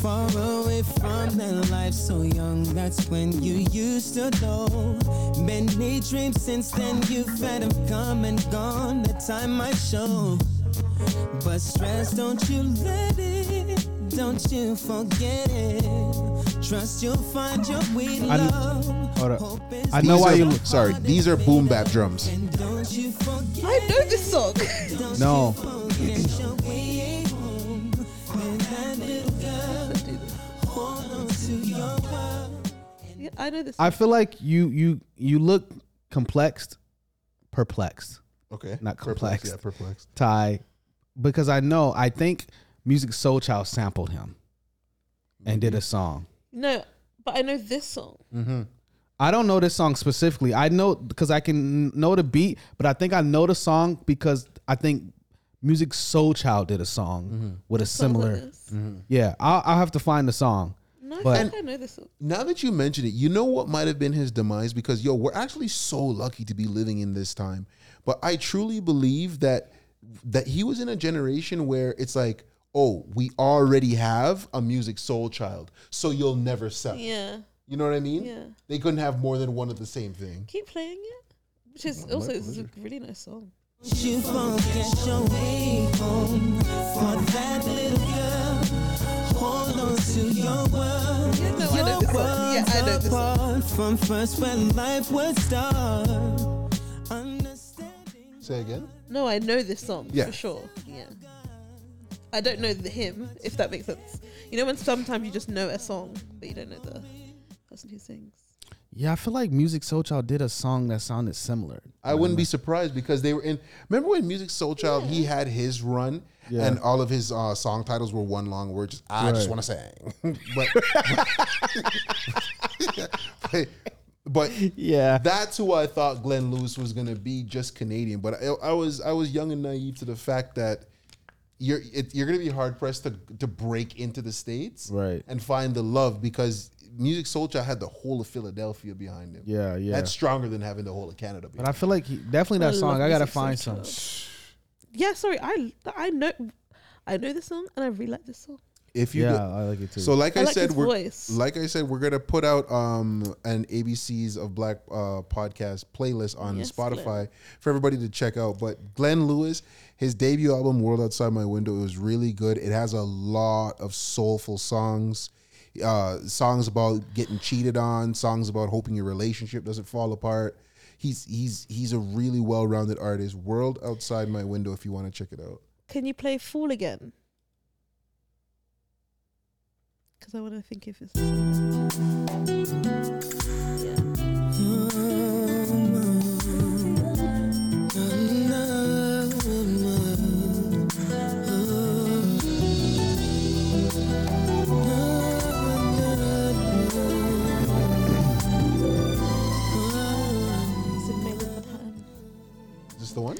Far away from that life so young, that's when you used to know. Many dreams since then you've had have come and gone. The time might show. But stress, don't you let it, don't you forget it. Trust you'll find your way to I love. Hold up. I know These why are- you. Sorry, these are boom bap drums. And don't you forget I know this song. No, forget your way home. And that little girl, hold on to your world. Yeah, I know this. I feel like you you you look complexed, perplexed, Okay. Not Perplexed, complex. Yeah, perplexed. Ty, because I know I think Musiq Soulchild sampled him and did a song. no, but I know this song. Mm-hmm. I don't know this song specifically. I know because I can know the beat, but I think I know the song because I think Musiq Soulchild did a song with a Songs like similar. this. Yeah, I'll, I'll have to find the song. No, I But- think I know this song. Now that you mention it, you know what might have been his demise? Because yo, we're actually so lucky to be living in this time. But I truly believe that that he was in a generation where it's like, oh, we already have a Musiq Soulchild, so you'll never sell. Yeah, You know what I mean? yeah. They couldn't have more than one of the same thing. Keep playing it. Which is also is a really nice song. Don't you forget your way home for that little girl. Hold on to your world. Yeah, no, I know your this song. Yeah, I know this apart from first when life would start. Understanding. Say again. No, I know this song Yeah. for sure. Yeah. I don't know the hymn, if that makes sense. You know when sometimes you just know a song, but you don't know the person who sings. Yeah, I feel like Musiq Soulchild did a song that sounded similar. I wouldn't be surprised because they were in. Remember when Musiq Soulchild he had his run Yeah. and all of his uh, song titles were one long word. Just I just want to sing, <laughs> but but, <laughs> but But yeah. that's who I thought Glenn Lewis was gonna be, just Canadian. But I, I was I was young and naive to the fact that you're it, you're gonna be hard pressed to to break into the states, Right. and find the love because Musiq Soulchild had the whole of Philadelphia behind him. Yeah, yeah. That's stronger than having the whole of Canada. but I feel like he, definitely that I song. I gotta Music Soul find some. Child. Yeah, sorry. I I know I know this song and I really like this song. If you Yeah, go- I like it too. So like I I, like said, we're voice. like I said, we're gonna put out um an ABCs of Black uh podcast playlist on Yes, Spotify for everybody to check out. But Glenn Lewis, his debut album World Outside My Window, it was really good. It has a lot of soulful songs. Uh, songs about getting cheated on, songs about hoping your relationship doesn't fall apart. He's he's he's a really well-rounded artist. World Outside My Window, if you want to check it out. Can you play Fool again? Because I want to think if it's. Yeah. It's in Maid in Manhattan. Is this the one?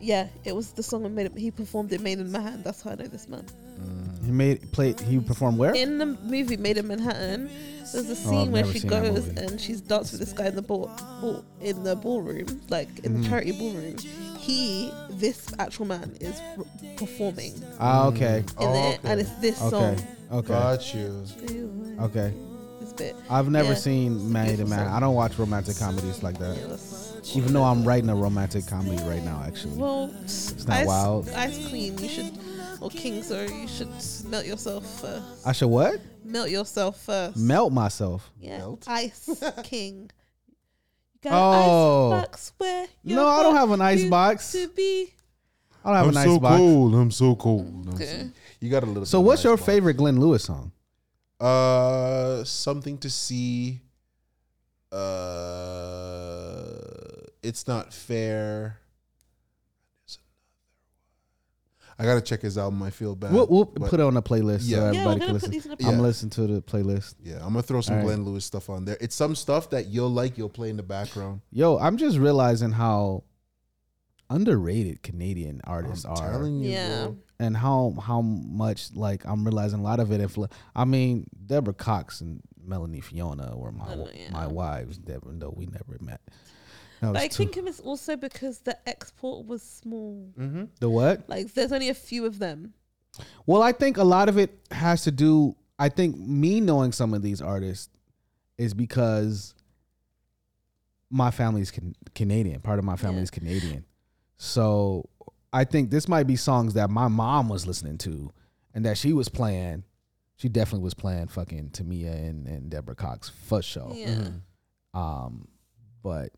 Yeah, it was the song that made it. He performed it Maid in Manhattan. That's how I know this man. Uh, he made play. He performed where? In the movie Maid in Manhattan, there's a Oh, scene I've where she goes and she's dancing with this guy in the ball, ball in the ballroom, like in Mm-hmm. the charity ballroom. He, this actual man, is r- performing Ah, okay, Oh, there, okay. and it's this okay, song. okay, Got you. okay. Bit. I've never Yeah. seen Made in Beautiful Man. I don't watch romantic comedies like that. Yeah, Even though I'm writing a romantic comedy right now, actually. Well, it's not Ice, wild. Ice Queen, you should, or King, sorry, you should melt yourself first. I should what? Melt yourself first. Melt myself. Yeah, Melt? Ice <laughs> King. You got Oh. an ice box where No, I don't have an ice box. To be. I don't have a nice box. cold. I'm so cold. I'm Okay. so- You got a little. So, what's your box. favorite Glenn Lewis song? Uh, something to see. Uh, it's not fair. There's another one. I gotta check his album. I feel bad. We'll, we'll put it on the playlist Yeah. so Yeah, Yeah, we're everybody gonna can put listen. these in a Yeah. I'm gonna listen to the playlist. Yeah, I'm gonna throw some All right. Glenn Lewis stuff on there. It's some stuff that you'll like. You'll play in the background. Yo, I'm just realizing how underrated Canadian I'm artists are, telling you, Yeah. bro. and how how much like I'm realizing a lot of it. Influ- I mean, Deborah Cox and Melanie Fiona were my Oh, yeah. my wives, even though we never met. That was But I two- think it was also because the export was small. the what? Like there's only a few of them. Well, I think a lot of it has to do. I think me knowing some of these artists is because my family's can, Canadian. Part of my family Yeah. is Canadian, so I think this might be songs that my mom was listening to and that she was playing. She definitely was playing fucking Tamia and, and Deborah Cox for sure. Yeah. Um, but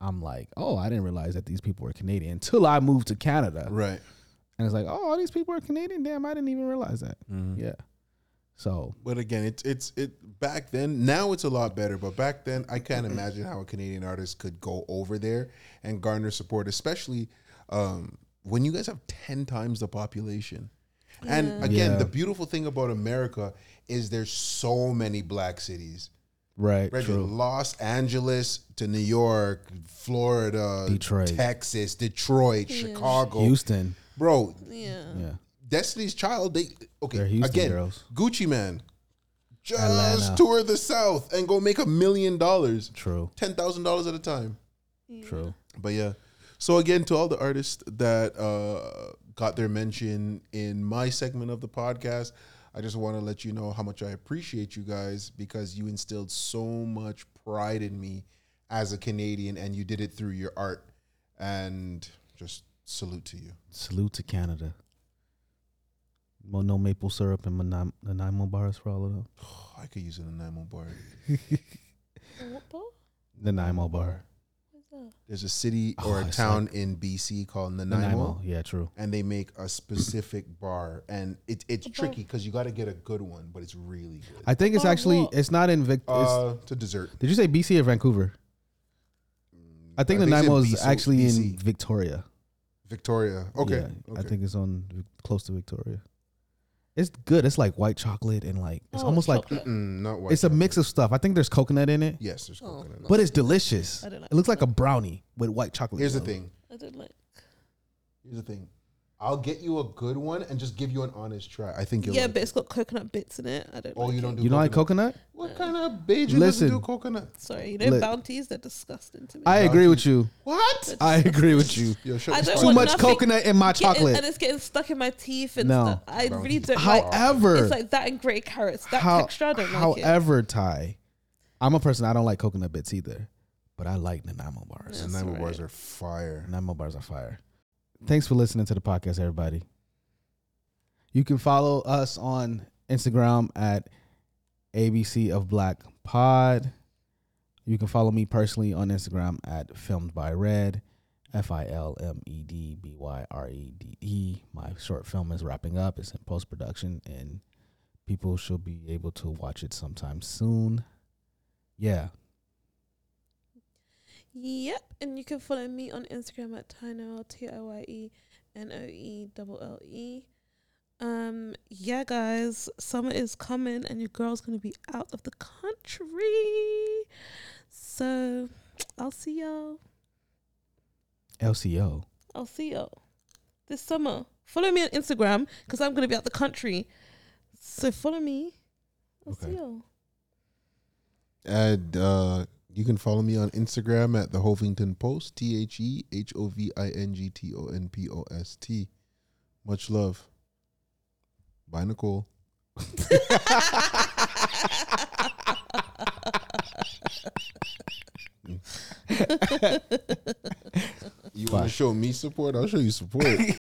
I'm like, oh, I didn't realize that these people were Canadian until I moved to Canada. Right. And it's like, oh, all these people are Canadian. Damn, I didn't even realize that. Yeah. So But again, it's it's it back then. Now it's a lot better, but back then I can't imagine how a Canadian artist could go over there and garner support, especially um, when you guys have ten times the population. And again, Yeah. the beautiful thing about America is there's so many black cities. Right, Right, true. Los Angeles to New York, Florida, Detroit. Texas, Detroit, Chicago, Houston. bro. Yeah. Yeah. Destiny's Child, they okay They're again. girls. Gucci Mane, just Atlanta. tour the South and go make a million dollars, True. ten thousand dollars at a time. True. But yeah, so again, to all the artists that uh, got their mention in my segment of the podcast, I just want to let you know how much I appreciate you guys because you instilled so much pride in me as a Canadian, and you did it through your art. And just salute to you. Salute to Canada. Mo- No maple syrup and Nanaimo Nanaimo bars for all of them. Oh, <sighs> I could use an Nanaimo bar. <laughs> What bar? Nanaimo bar. There's a city Oh, or a it's town in BC called Nanaimo, Nanaimo. Yeah, true. and they make a specific bar, and it, it's tricky because you got to get a good one, but it's really good. I think it's Bar actually what? it's not in Vic. it's- uh, to dessert. did you say BC or Vancouver? I think I think it's Nanaimo in is BC. actually in Victoria. Victoria. Okay. Yeah, okay. I think it's on Vic- close to Victoria. It's good. It's like white chocolate and like it's Oh, almost like chocolate. Mm, not white. it's a mix of stuff. I think there's coconut in it, Yes, there's Oh. coconut. but it's delicious. I don't like It looks like a brownie with white chocolate. Here's the all it. thing. I don't like. Here's the thing. I'll get you a good one and just give you an honest try. I think you'll. Yeah, like but it. it's got coconut bits in it. I don't. Oh, like you it. don't do. You don't like coconut? What kind of Bajan doesn't Listen. do coconut? Sorry, you know Li- bounties. They're disgusting to me. I agree with you. What? I agree with you. Yo, shut I don't. Too much coconut in my Getting- chocolate. and it's getting stuck in my teeth and No. stuff. I really don't like. However, It's like that and grey carrots. That how- texture, I don't like it. however, Ty, I'm a person I don't like coconut bits either, but I like Nanaimo bars. That's Nanaimo bars are fire. Nanaimo bars are fire. Thanks for listening to the podcast, everybody. You can follow us on Instagram at ABC of Black Pod. You can follow me personally on Instagram at Filmed by Red, F I L M E D B Y R E D E. My short film is wrapping up. It's in post production, and people should be able to watch it sometime soon. Yeah, Yep, and you can follow me on Instagram at Tynoel T O Y E N O E double L E. Um, yeah, guys, summer is coming, and your girl's gonna be out of the country. So, I'll see y'all. LCO. I'll see y'all this summer. Follow me on Instagram because I'm gonna be out the country. So follow me. I'll see Okay. y'all. And uh, you can follow me on Instagram at the Hovington Post. T H E H O V I N G T O N P O S T. Much love. Bye, Nicole. <laughs> You want to show me support? I'll show you support. <laughs>